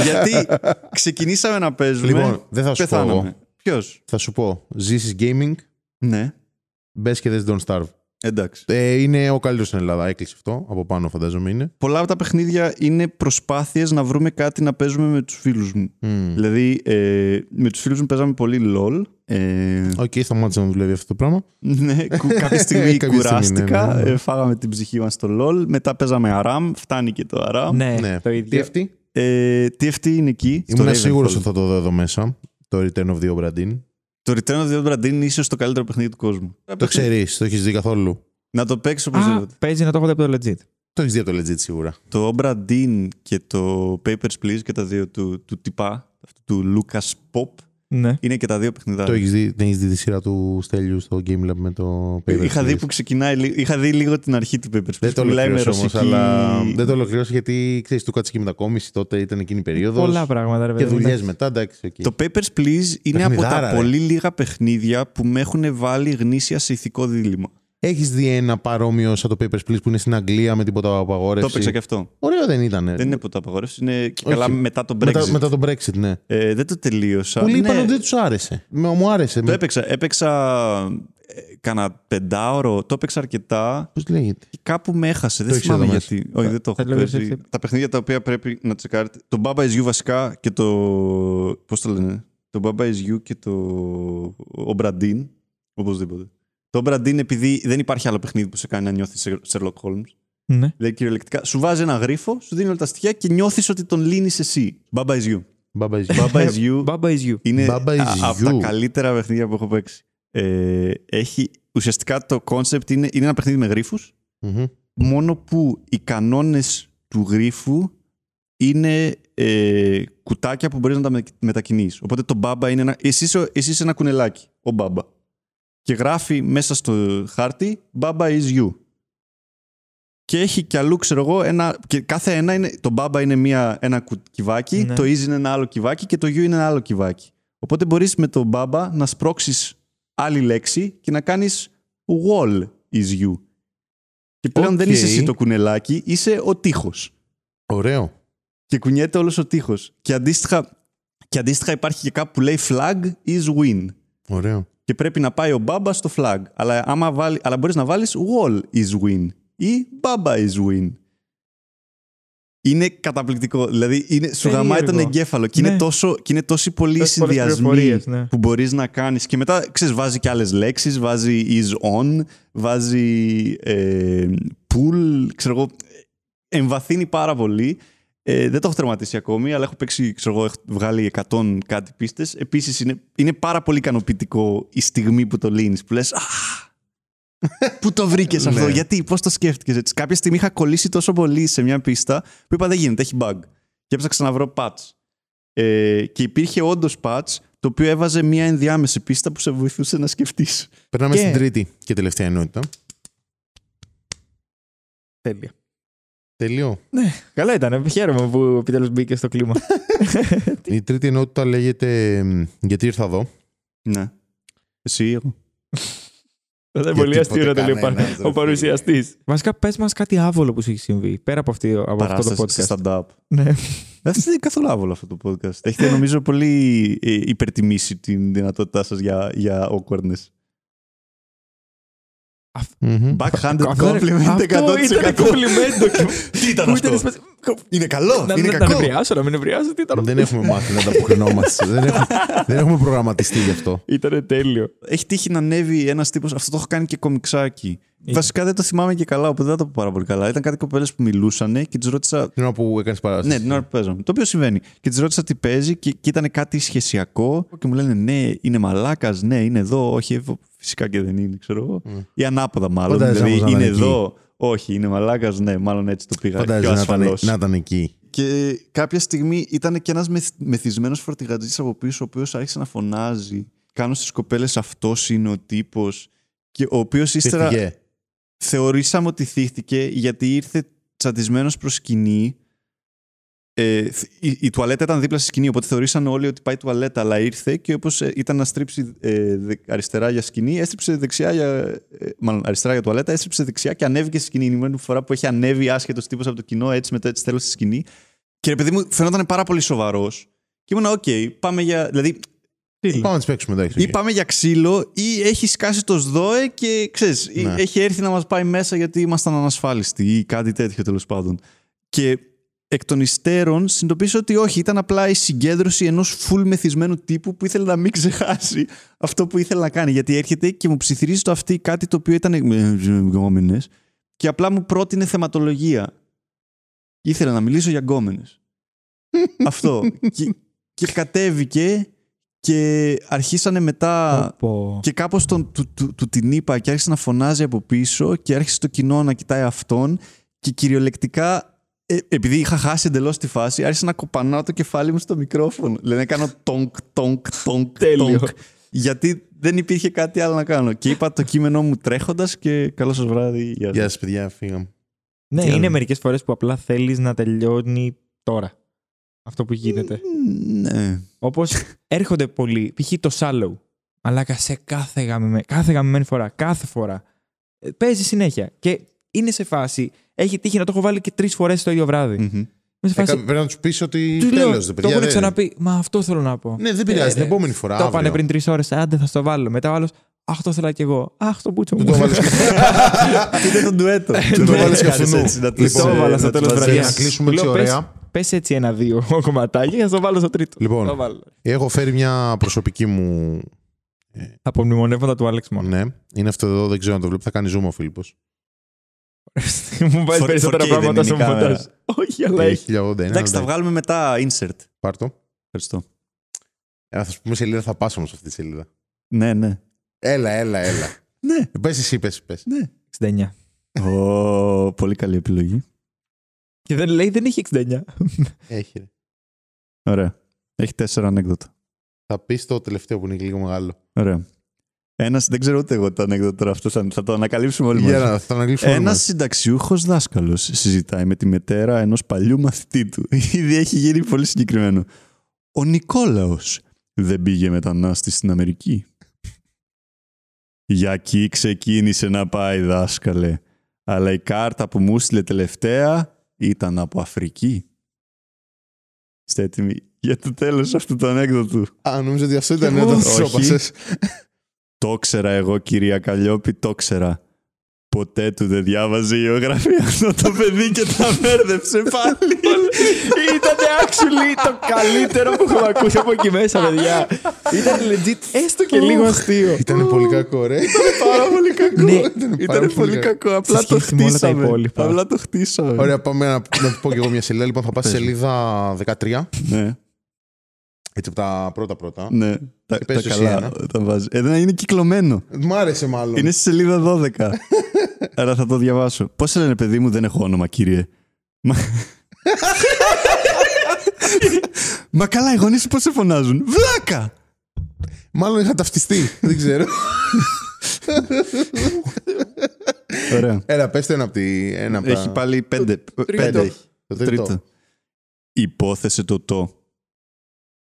γιατί ξεκινήσαμε να παίζουμε, Λοιπόν, δεν θα σου πω πεθάναμε. εγώ. Ποιος; Θα σου πω. Ζήσεις Gaming. Ναι. Μπες και δες Don't Starve. Εντάξει. Ε, είναι ο καλύτερος στην Ελλάδα. Έκλεισε αυτό. Από πάνω φαντάζομαι είναι. Πολλά από τα παιχνίδια είναι προσπάθειες να βρούμε κάτι να παίζουμε με τους φίλους μου. Μμ. Δηλαδή, ε, με τους φίλους μου παίζαμε πολύ LOL. Ε, Οκ, σταμάτησε να δουλεύει αυτό το πράγμα. ναι, κου- κάποια στιγμή Κάποια στιγμή, κουράστηκα. ναι, ναι, ναι. ε, φάγαμε την ψυχή μας στο LOL. Μετά παίζαμε ARAM. Φτάνει και το ARAM. Ναι, ναι. το Τι ίδιο. αυτή; Ε, TFT είναι εκεί. στο Ήμουν Ravenfall. σίγουρος ότι θα το δω εδώ μέσα. Το Return of the Obra Dinn. Το Return of the Obra Dinn είναι ίσως το καλύτερο παιχνίδι του κόσμου. Το ξέρεις, το έχεις δει καθόλου. Να το παίξει Α, οπωσδήποτε. παίζει να το έχω δει από το legit. Το έχεις δει από το legit σίγουρα. Το Obra Dinn και το Papers, Please και τα δύο του, του τυπά, αυτού του Lucas Pop, Ναι. είναι και τα δύο παιχνιδάκια. Το έχεις δει, δεν έχεις δει τη σειρά του Στέλιου στο Game Lab με το Papers, Είχα δει Please. που ξεκινάει, λι- είχα δει λίγο την αρχή του Papers, Please. Δεν το που μιλάει με ολοκλήρωσε όμως, ρωσική- αλλά δεν το ολοκλήρωσε γιατί ξέρεις, του κάτσε και η μετακόμιση τότε ήταν εκείνη η περίοδος. Πολλά πράγματα, ρε Και παιδί μου. δουλειές μετά, εντάξει. οκ. Το Papers, Please είναι από Παιχνιδάρα, τα ρε. πολύ λίγα παιχνίδια που με έχουν βάλει γνήσια σε ηθικό δίλημμα. Έχεις δει ένα παρόμοιο σαν το Papers, Please που είναι στην Αγγλία με τίποτα Το απαγόρευση. έπαιξα και αυτό. Ωραίο δεν ήταν. Δεν είναι ποτέ απαγόρευση, είναι και Όχι. καλά μετά το Brexit. Μετά, μετά το Brexit, ναι. Ε, δεν το τελείωσα. Πολλοί ναι, είπαν ότι δεν τους άρεσε. Με, μου άρεσε. Το έπαιξα. Έπαιξα ε, κάνα πεντάωρο. Το έπαιξα αρκετά. Πώς λέγεται; Και κάπου με έχασε. Δεν έχεις θυμάμαι εδώ μέσα. γιατί. Όχι, δεν το θα έχω το παίζει. έχεις- Τα παιχνίδια τα οποία πρέπει να τσεκάρετε. Το Baba is You βασικά και το. Πώς το λένε. Το Baba is You και το. Ο Brandin. Οπωσδήποτε. Το Brandin επειδή δεν υπάρχει άλλο παιχνίδι που σε κάνει να νιώθεις Sherlock Holmes. Ναι. Δηλαδή κυριολεκτικά σου βάζει ένα γρίφο, σου δίνει όλα τα στοιχεία και νιώθεις ότι τον λύνεις εσύ. Baba is You. Baba is you. Baba is You Baba is you. είναι Baba is α- από τα you. καλύτερα παιχνίδια που έχω παίξει. Ε, έχει, ουσιαστικά το concept είναι, είναι ένα παιχνίδι με γρίφους Μμμ. μόνο που οι κανόνες του γρίφου είναι ε, κουτάκια που μπορείς να τα με- μετακινείς. Οπότε το μπάμπα είναι ένα... Εσύ είσαι, εσύ είσαι ένα κουνελάκι, ο μπάμπα. Και γράφει μέσα στο χάρτη «Μπάμπα is you». Και έχει κι αλλού, ξέρω εγώ, ένα, και κάθε ένα είναι, το μπάμπα είναι μία, ένα κου- κυβάκι, Ναι. το is είναι ένα άλλο κυβάκι και το you είναι ένα άλλο κυβάκι. Οπότε μπορείς με το μπάμπα να σπρώξεις άλλη λέξη και να κάνεις wall is you. Και πλέον δεν Οκ. είσαι εσύ το κουνελάκι, είσαι ο τείχος. Ωραίο. Και κουνιέται όλος ο τείχος. Και αντίστοιχα, και αντίστοιχα υπάρχει και κάπου που λέει flag is win. Ωραίο. Και πρέπει να πάει ο μπάμπας στο flag. Αλλά, άμα βάλει, αλλά μπορείς να βάλεις wall is win ή μπάμπα is win. Είναι καταπληκτικό. Δηλαδή είναι, σου Περίεργο. γαμάει τον εγκέφαλο και, Ναι. είναι τόσο, και είναι τόσοι πολλοί Τόσες πολλές συνδυασμοί πληροφορίες, ναι. που μπορείς να κάνεις. Και μετά, ξέρεις, βάζει και άλλες λέξεις. Βάζει is on, βάζει ε, pool, ξέρω εγώ. Εμβαθύνει πάρα πολύ. Ε, δεν το έχω τερματίσει ακόμη, αλλά έχω παίξει, ξέρω εγώ, έχω βγάλει 100 κάτι πίστες. Επίσης, είναι, είναι πάρα πολύ ικανοποιητικό η στιγμή που το λύνεις, που λες «Αχ, Πού το βρήκες αυτό, Ναι. γιατί, πώς το σκέφτηκες έτσι; Κάποια στιγμή είχα κολλήσει τόσο πολύ σε μια πίστα που είπα δεν γίνεται, έχει bug. Και έψαξα να βρω patch. Ε, και υπήρχε όντως patch το οποίο έβαζε μια ενδιάμεση πίστα που σε βοηθούσε να σκεφτείς. Περνάμε Και- στην τρίτη και τελευταία ενότητα. Τέλεια. Τελείω. Καλά ήταν. Χαίρομαι που επιτέλους μπήκε στο κλίμα. Η τρίτη ενότητα λέγεται μ, Γιατί ήρθα εδώ. Ναι. Εσύ, εγώ. Θα ήταν Γιατί πολύ αστείο ποτέ να το λέει κανένας, ρε ο φίλε. παρουσιαστή. Βασικά, πες μας κάτι άβολο που σου έχει συμβεί πέρα από, αυτή, από αυτό το Παράσταση σε podcast. stand-up. Ναι. Δεν είναι καθόλου άβολο αυτό το podcast. Έχετε νομίζω πολύ ε, υπερτιμήσει την δυνατότητά σας για, για awkwardness. Μμμ. Backhanded Αυτό, ρε, compliment 100%. Αυτό ήταν κομπλιμέντο. Τι ήταν Που αυτό; ήταν σπα- Είναι καλό, Να είναι να- να κακό. νευριάσω, να μην νευριάσω. Τι ήταν Δεν αυτό. έχουμε μάθει να ανταποκρινόμαστε. δεν, έχουμε, δεν έχουμε προγραμματιστεί γι' αυτό. Ήταν τέλειο. Έχει τύχει να ανέβει ένας τύπο. Αυτό το έχω κάνει και κομιξάκι. Ε. Βασικά δεν το θυμάμαι και καλά, οπότε δεν το πω πάρα πολύ καλά. Ήταν κάτι κοπέλες που μιλούσαν και τους ρώτησα. Την ώρα που έκανες παράσταση. Ναι, την ώρα που παίζαμε. Το οποίο συμβαίνει. Και τους ρώτησα τι παίζει και, και ήταν κάτι σχεσιακό. Και μου λένε ναι, είναι μαλάκας, ναι, είναι εδώ. Όχι, ε, φυσικά και δεν είναι, ξέρω εγώ. Ή ανάποδα μάλλον. Φαντάζεσαι δηλαδή όμως να είναι ήταν εκεί. εδώ. Όχι, είναι μαλάκας, ναι, μάλλον έτσι το πήγα. πιο Φαντάζεσαι να ήταν, ασφαλώς. να ήταν εκεί. Και κάποια στιγμή ήταν και ένας μεθυσμένος φορτηγατζής από πίσω, ο οποίος άρχισε να φωνάζει. Κάνω στις κοπέλες αυτός είναι ο τύπος. Και ο οποίος ύστερα Φύγε. θεωρήσαμε ότι θύχτηκε γιατί ήρθε τσαντισμένο προς σκηνή. Ε, θ- η, η τουαλέτα ήταν δίπλα στη σκηνή, οπότε θεωρήσαν όλοι ότι πάει τουαλέτα, αλλά ήρθε και όπως ήταν να στρίψει ε, δε- αριστερά για σκηνή, έστριψε δεξιά για. ε, μάλλον αριστερά για τουαλέτα, έστριψε δεξιά και ανέβηκε στη σκηνή. Είναι η μόνη φορά που έχει ανέβει άσχετος τύπος από το κοινό, έτσι μετά έτσι τέλος στη σκηνή. Και ρε παιδί μου, φαινόταν πάρα πολύ σοβαρός. Και ήμουν, οκ, πάμε για. Δηλαδή, Τέλειο. Πάμε να τις παίξουμε εντάξει. Ή οκ. πάμε για ξύλο ή έχει σκάσει το ΣΔΟΕ και ξέρεις, ή Ναι. έχει έρθει να μας πάει μέσα γιατί ήμασταν ανασφάλιστοι ή κάτι τέτοιο τέλος πάντων. Και εκ των υστέρων συνειδητοποίησα ότι όχι, ήταν απλά η συγκέντρωση ενός full μεθυσμένου τύπου που ήθελε να μην ξεχάσει αυτό που ήθελε να κάνει. Γιατί έρχεται και μου ψιθυρίζει το αυτή κάτι το οποίο ήταν γκόμενες και απλά μου πρότεινε θεματολογία. Ήθελε να μιλήσω για γκόμενες. αυτό. και, και κατέβηκε και αρχίσανε μετά Πω. και κάπως τον, του, του, του την είπα και άρχισε να φωνάζει από πίσω και άρχισε το κοινό να κοιτάει αυτόν και κυριολεκτικά ε, επειδή είχα χάσει εντελώς τη φάση, άρχισε να κοπανάω το κεφάλι μου στο μικρόφωνο. Λένε κάνω τόγκ, τόγκ, τόγκ, Τέλειο. τόγκ. Γιατί δεν υπήρχε κάτι άλλο να κάνω. Και είπα το κείμενό μου τρέχοντας και καλό σας βράδυ. Γεια σας. Γεια σας, παιδιά, φύγαμε. Ναι, Τι είναι άλλο. μερικές φορές που απλά θέλεις να τελειώνει τώρα. Αυτό που γίνεται. Ναι. Όπως έρχονται πολλοί, π.χ. το Shallow. Μαλάκα σε κάθε, γαμημένη, κάθε γαμημένη φορά, κάθε φορά. Ε, Παίζει συνέχεια. Και είναι σε φάση. Έχει τύχει να το έχω βάλει και τρεις φορές το ίδιο βράδυ. Μμμ. Είμαι σε Ε, φάση. κα- Πρέπει να τους πεις ότι Τους λέω, τέλος. το έχουν δεν... ξαναπεί. Μα αυτό θέλω να πω. Ναι, δεν πειράζει. Ε, την ρε. επόμενη φορά. Το είπανε αύριο. πριν τρεις ώρες. Άντε, θα στο βάλω. Μετά ο άλλος. Αχ, το ήθελα κι εγώ. Αχ, το μπούτσο μου. Του το βάλεις- Είναι το ντουέτο; Του το βάλεις και αυτού. Λοιπόν, Το έβαλα στο τέλος Για βραδιάς. να κλείσουμε Του έτσι λέω, πες- ωραία. Πες έτσι ένα-δύο κομματάκια και θα το βάλω στο τρίτο. Λοιπόν. Το βάλω. Έχω φέρει μια προσωπική μου. Από μνημονεύματα του Άλεξ μόνο. Ναι, είναι αυτό εδώ, δεν ξέρω αν το βλέπεις. Θα κάνει zoom ο Φίλιππος. Μου βάζει For- περισσότερα 4K πράγματα δεν στο είναι η κάμερα. μοντάζ. Όχι, αλλά έχει. Έχει 1081. Εντάξει, θα βγάλουμε μετά insert. Πάρ' το. Ευχαριστώ. Ε, θα σου πούμε σελίδα, θα πάσω όμως αυτή τη σελίδα. Ναι, ναι. Έλα, έλα, έλα. Ναι. Ε, Πες εσύ, πες, πες. 69. Ω, πολύ καλή επιλογή. Και δεν λέει δεν έχει 69. Έχει. ρε. Ωραία. Έχει τέσσερα ανέκδοτα. Θα πεις το τελευταίο που είναι και λίγο μεγάλο. Ωραία. Ένας, δεν ξέρω ούτε εγώ το ανέκδοτο τώρα αυτό, θα θα το ανακαλύψουμε όλοι Για μαζί. να θα αναγλύψουμε όλοι Ένας μαζί. συνταξιούχος δάσκαλος συζητάει με τη μετέρα ενός παλιού μαθητή του. Ήδη έχει γίνει πολύ συγκεκριμένο. Ο Νικόλαος δεν πήγε μετανάστη στην Αμερική. Για εκεί ξεκίνησε να πάει δάσκαλε. Αλλά η κάρτα που μου στείλε τελευταία ήταν από Αφρική. Είστε έτοιμοι για το τέλος αυτού του ανέκδοτου; Α, νόμιζα ότι αυτό ήταν εγώ. όταν τους Όχι. όπασες. Το ξέρα εγώ, κυρία Καλλιόπη, το ξέρα. Ποτέ του δεν διάβαζε η γεωγραφία αυτό το παιδί και τα μπέρδεψε πάλι. Ήταν actually το καλύτερο που έχω ακούσει από εκεί μέσα, παιδιά. Ήταν legit έστω και λίγο αστείο. Ήταν πολύ κακό, ρε. Πάρα πολύ κακό. Ναι, Ήταν πολύ κακό. Απλά Σε το σχέση με όλα τα χτίσαμε. υπόλοιπα. Απλά το χτίσαμε. Ωραία, πάμε να, να πω και εγώ μια σελίδα. Λοιπόν, θα πας στη σελίδα 13. Ναι, Έτσι από τα πρώτα πρώτα. ναι. Τα, Και πες τα το εσύ καλά ένα. τα βάζεις. Ε, δεν είναι κυκλωμένο. Μ' άρεσε μάλλον. Είναι στη σελίδα 12. Άρα θα το διαβάσω. Πώς σε λένε, παιδί μου, δεν έχω όνομα, κύριε; Μα, Μα καλά, οι γονείς πώς σε φωνάζουν; Βλάκα! Μάλλον είχα ταυτιστεί. δεν ξέρω. Ωραία. Έλα, πες το ένα από τη... Ένα από τα- Έχει πάλι πέντε. Πέντε έχει. Το τρίτο. Τρίτο. Υπόθεσε το το.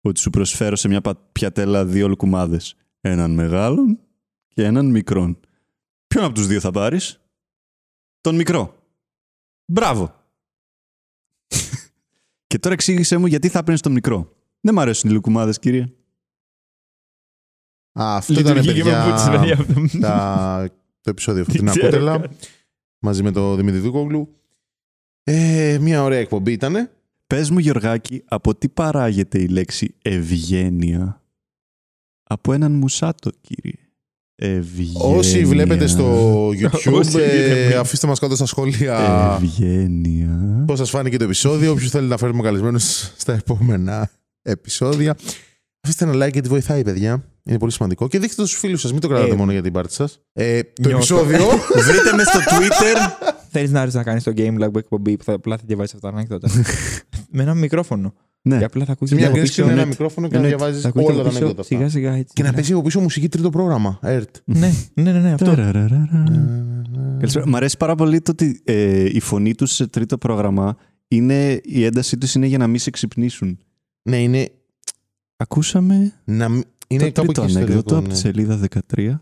Ότι σου προσφέρω σε μια πα- πιατέλα δύο λουκουμάδες. Έναν μεγάλον και έναν μικρόν. Ποιον από τους δύο θα πάρεις; Τον μικρό. Μπράβο. και τώρα εξήγησέ μου γιατί θα έπαιρνες τον μικρό. Δεν μ' αρέσουν οι λουκουμάδες, κύριε. Α, αυτό ήταν Λειτουργεί και με μπούτσες, παιδιά, παιδιά, αυτό. τα... το επεισόδιο αυτό. Δεν Την ξέρω Ακούτελα καν. μαζί με τον Δημήτρη Δούκογλου. Ε, μια ωραία εκπομπή ήταν. Πες μου, Γιωργάκη, από τι παράγεται η λέξη ευγένεια. Από έναν μουσάτο, κύριε. Ευγένεια. Όσοι βλέπετε στο YouTube, Όσοι ε, βλέπετε. αφήστε μας κάτω στα σχόλια Ευγένεια. πώς σας φάνηκε το επεισόδιο. Όποιος θέλει να φέρουμε καλεσμένους στα επόμενα επεισόδια. Αφήστε ένα like γιατί βοηθάει, παιδιά. Είναι πολύ σημαντικό. Και δείχτε το στους φίλους σας. Μην το κρατάτε Ε, μόνο για την πάρτι σας. Ε, το νιώθω. επεισόδιο... Βρείτε με στο Twitter. Θέλεις να έρθεις να κάνεις το Game Lab εκπομπή που θα απλά θα διαβάσεις αυτά τα ανέκδοτα. με ένα μικρόφωνο. ναι. Και απλά θα ακούσεις σε μια από green πίσω. screen με ένα ναι, μικρόφωνο και να εννοείται. διαβάζεις θα ακούσει όλα από τα πίσω ανέκδοτα αυτά. Σιγά σιγά έτσι. Και να παίζει από πίσω μουσική τρίτο πρόγραμμα. ΕΡΤ. Ναι, ναι, ναι, ναι, αυτό. Καλησπέρα. Μ' αρέσει πάρα πολύ το ότι ε, η φωνή τους σε τρίτο πρόγραμμα είναι, η έντασή τους είναι για να μην σε ξυπνήσουν. Ναι, είναι. Ακούσαμε Να... μ- Είναι το κάπου τρίτο εκεί στο ανέκδοτο τελικό, από τη ναι. σελίδα 13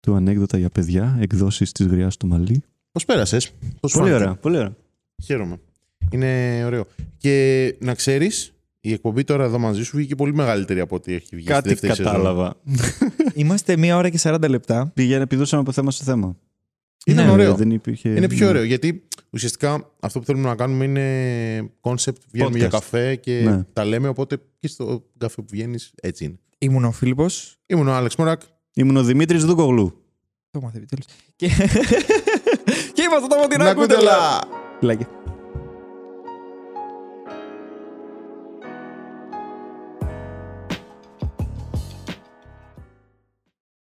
του ανέκδοτα για παιδιά, εκδόσεις της Γριάς του Μαλή. Πώς πέρασες, πώς Πολύ φάνηκε; ωραία, πολύ ωραία. Χαίρομαι. Είναι ωραίο. Και να ξέρεις, Η εκπομπή τώρα εδώ μαζί σου βγήκε πολύ μεγαλύτερη από ό,τι έχει βγει στη Κάτι δεύτερη σεζόν. κατάλαβα. Είμαστε μία ώρα και 40 λεπτά. Πήγαινε, πηδούσαμε από θέμα στο θέμα. Ήταν Ναι, ωραίο. Δεν υπήρχε... Είναι πιο ωραίο γιατί ουσιαστικά αυτό που θέλουμε να κάνουμε είναι concept. Βγαίνουμε Podcast. για καφέ και Ναι. τα λέμε. Οπότε και στο καφέ που βγαίνεις έτσι είναι. Ήμουν ο Φίλιππος. Ήμουν ο Άλεξ Μωράκ. Ήμουν ο Δημήτρης Δούκογλου. Το μάθει επιτέλους. Και... και είμαστε τα Να μοντινά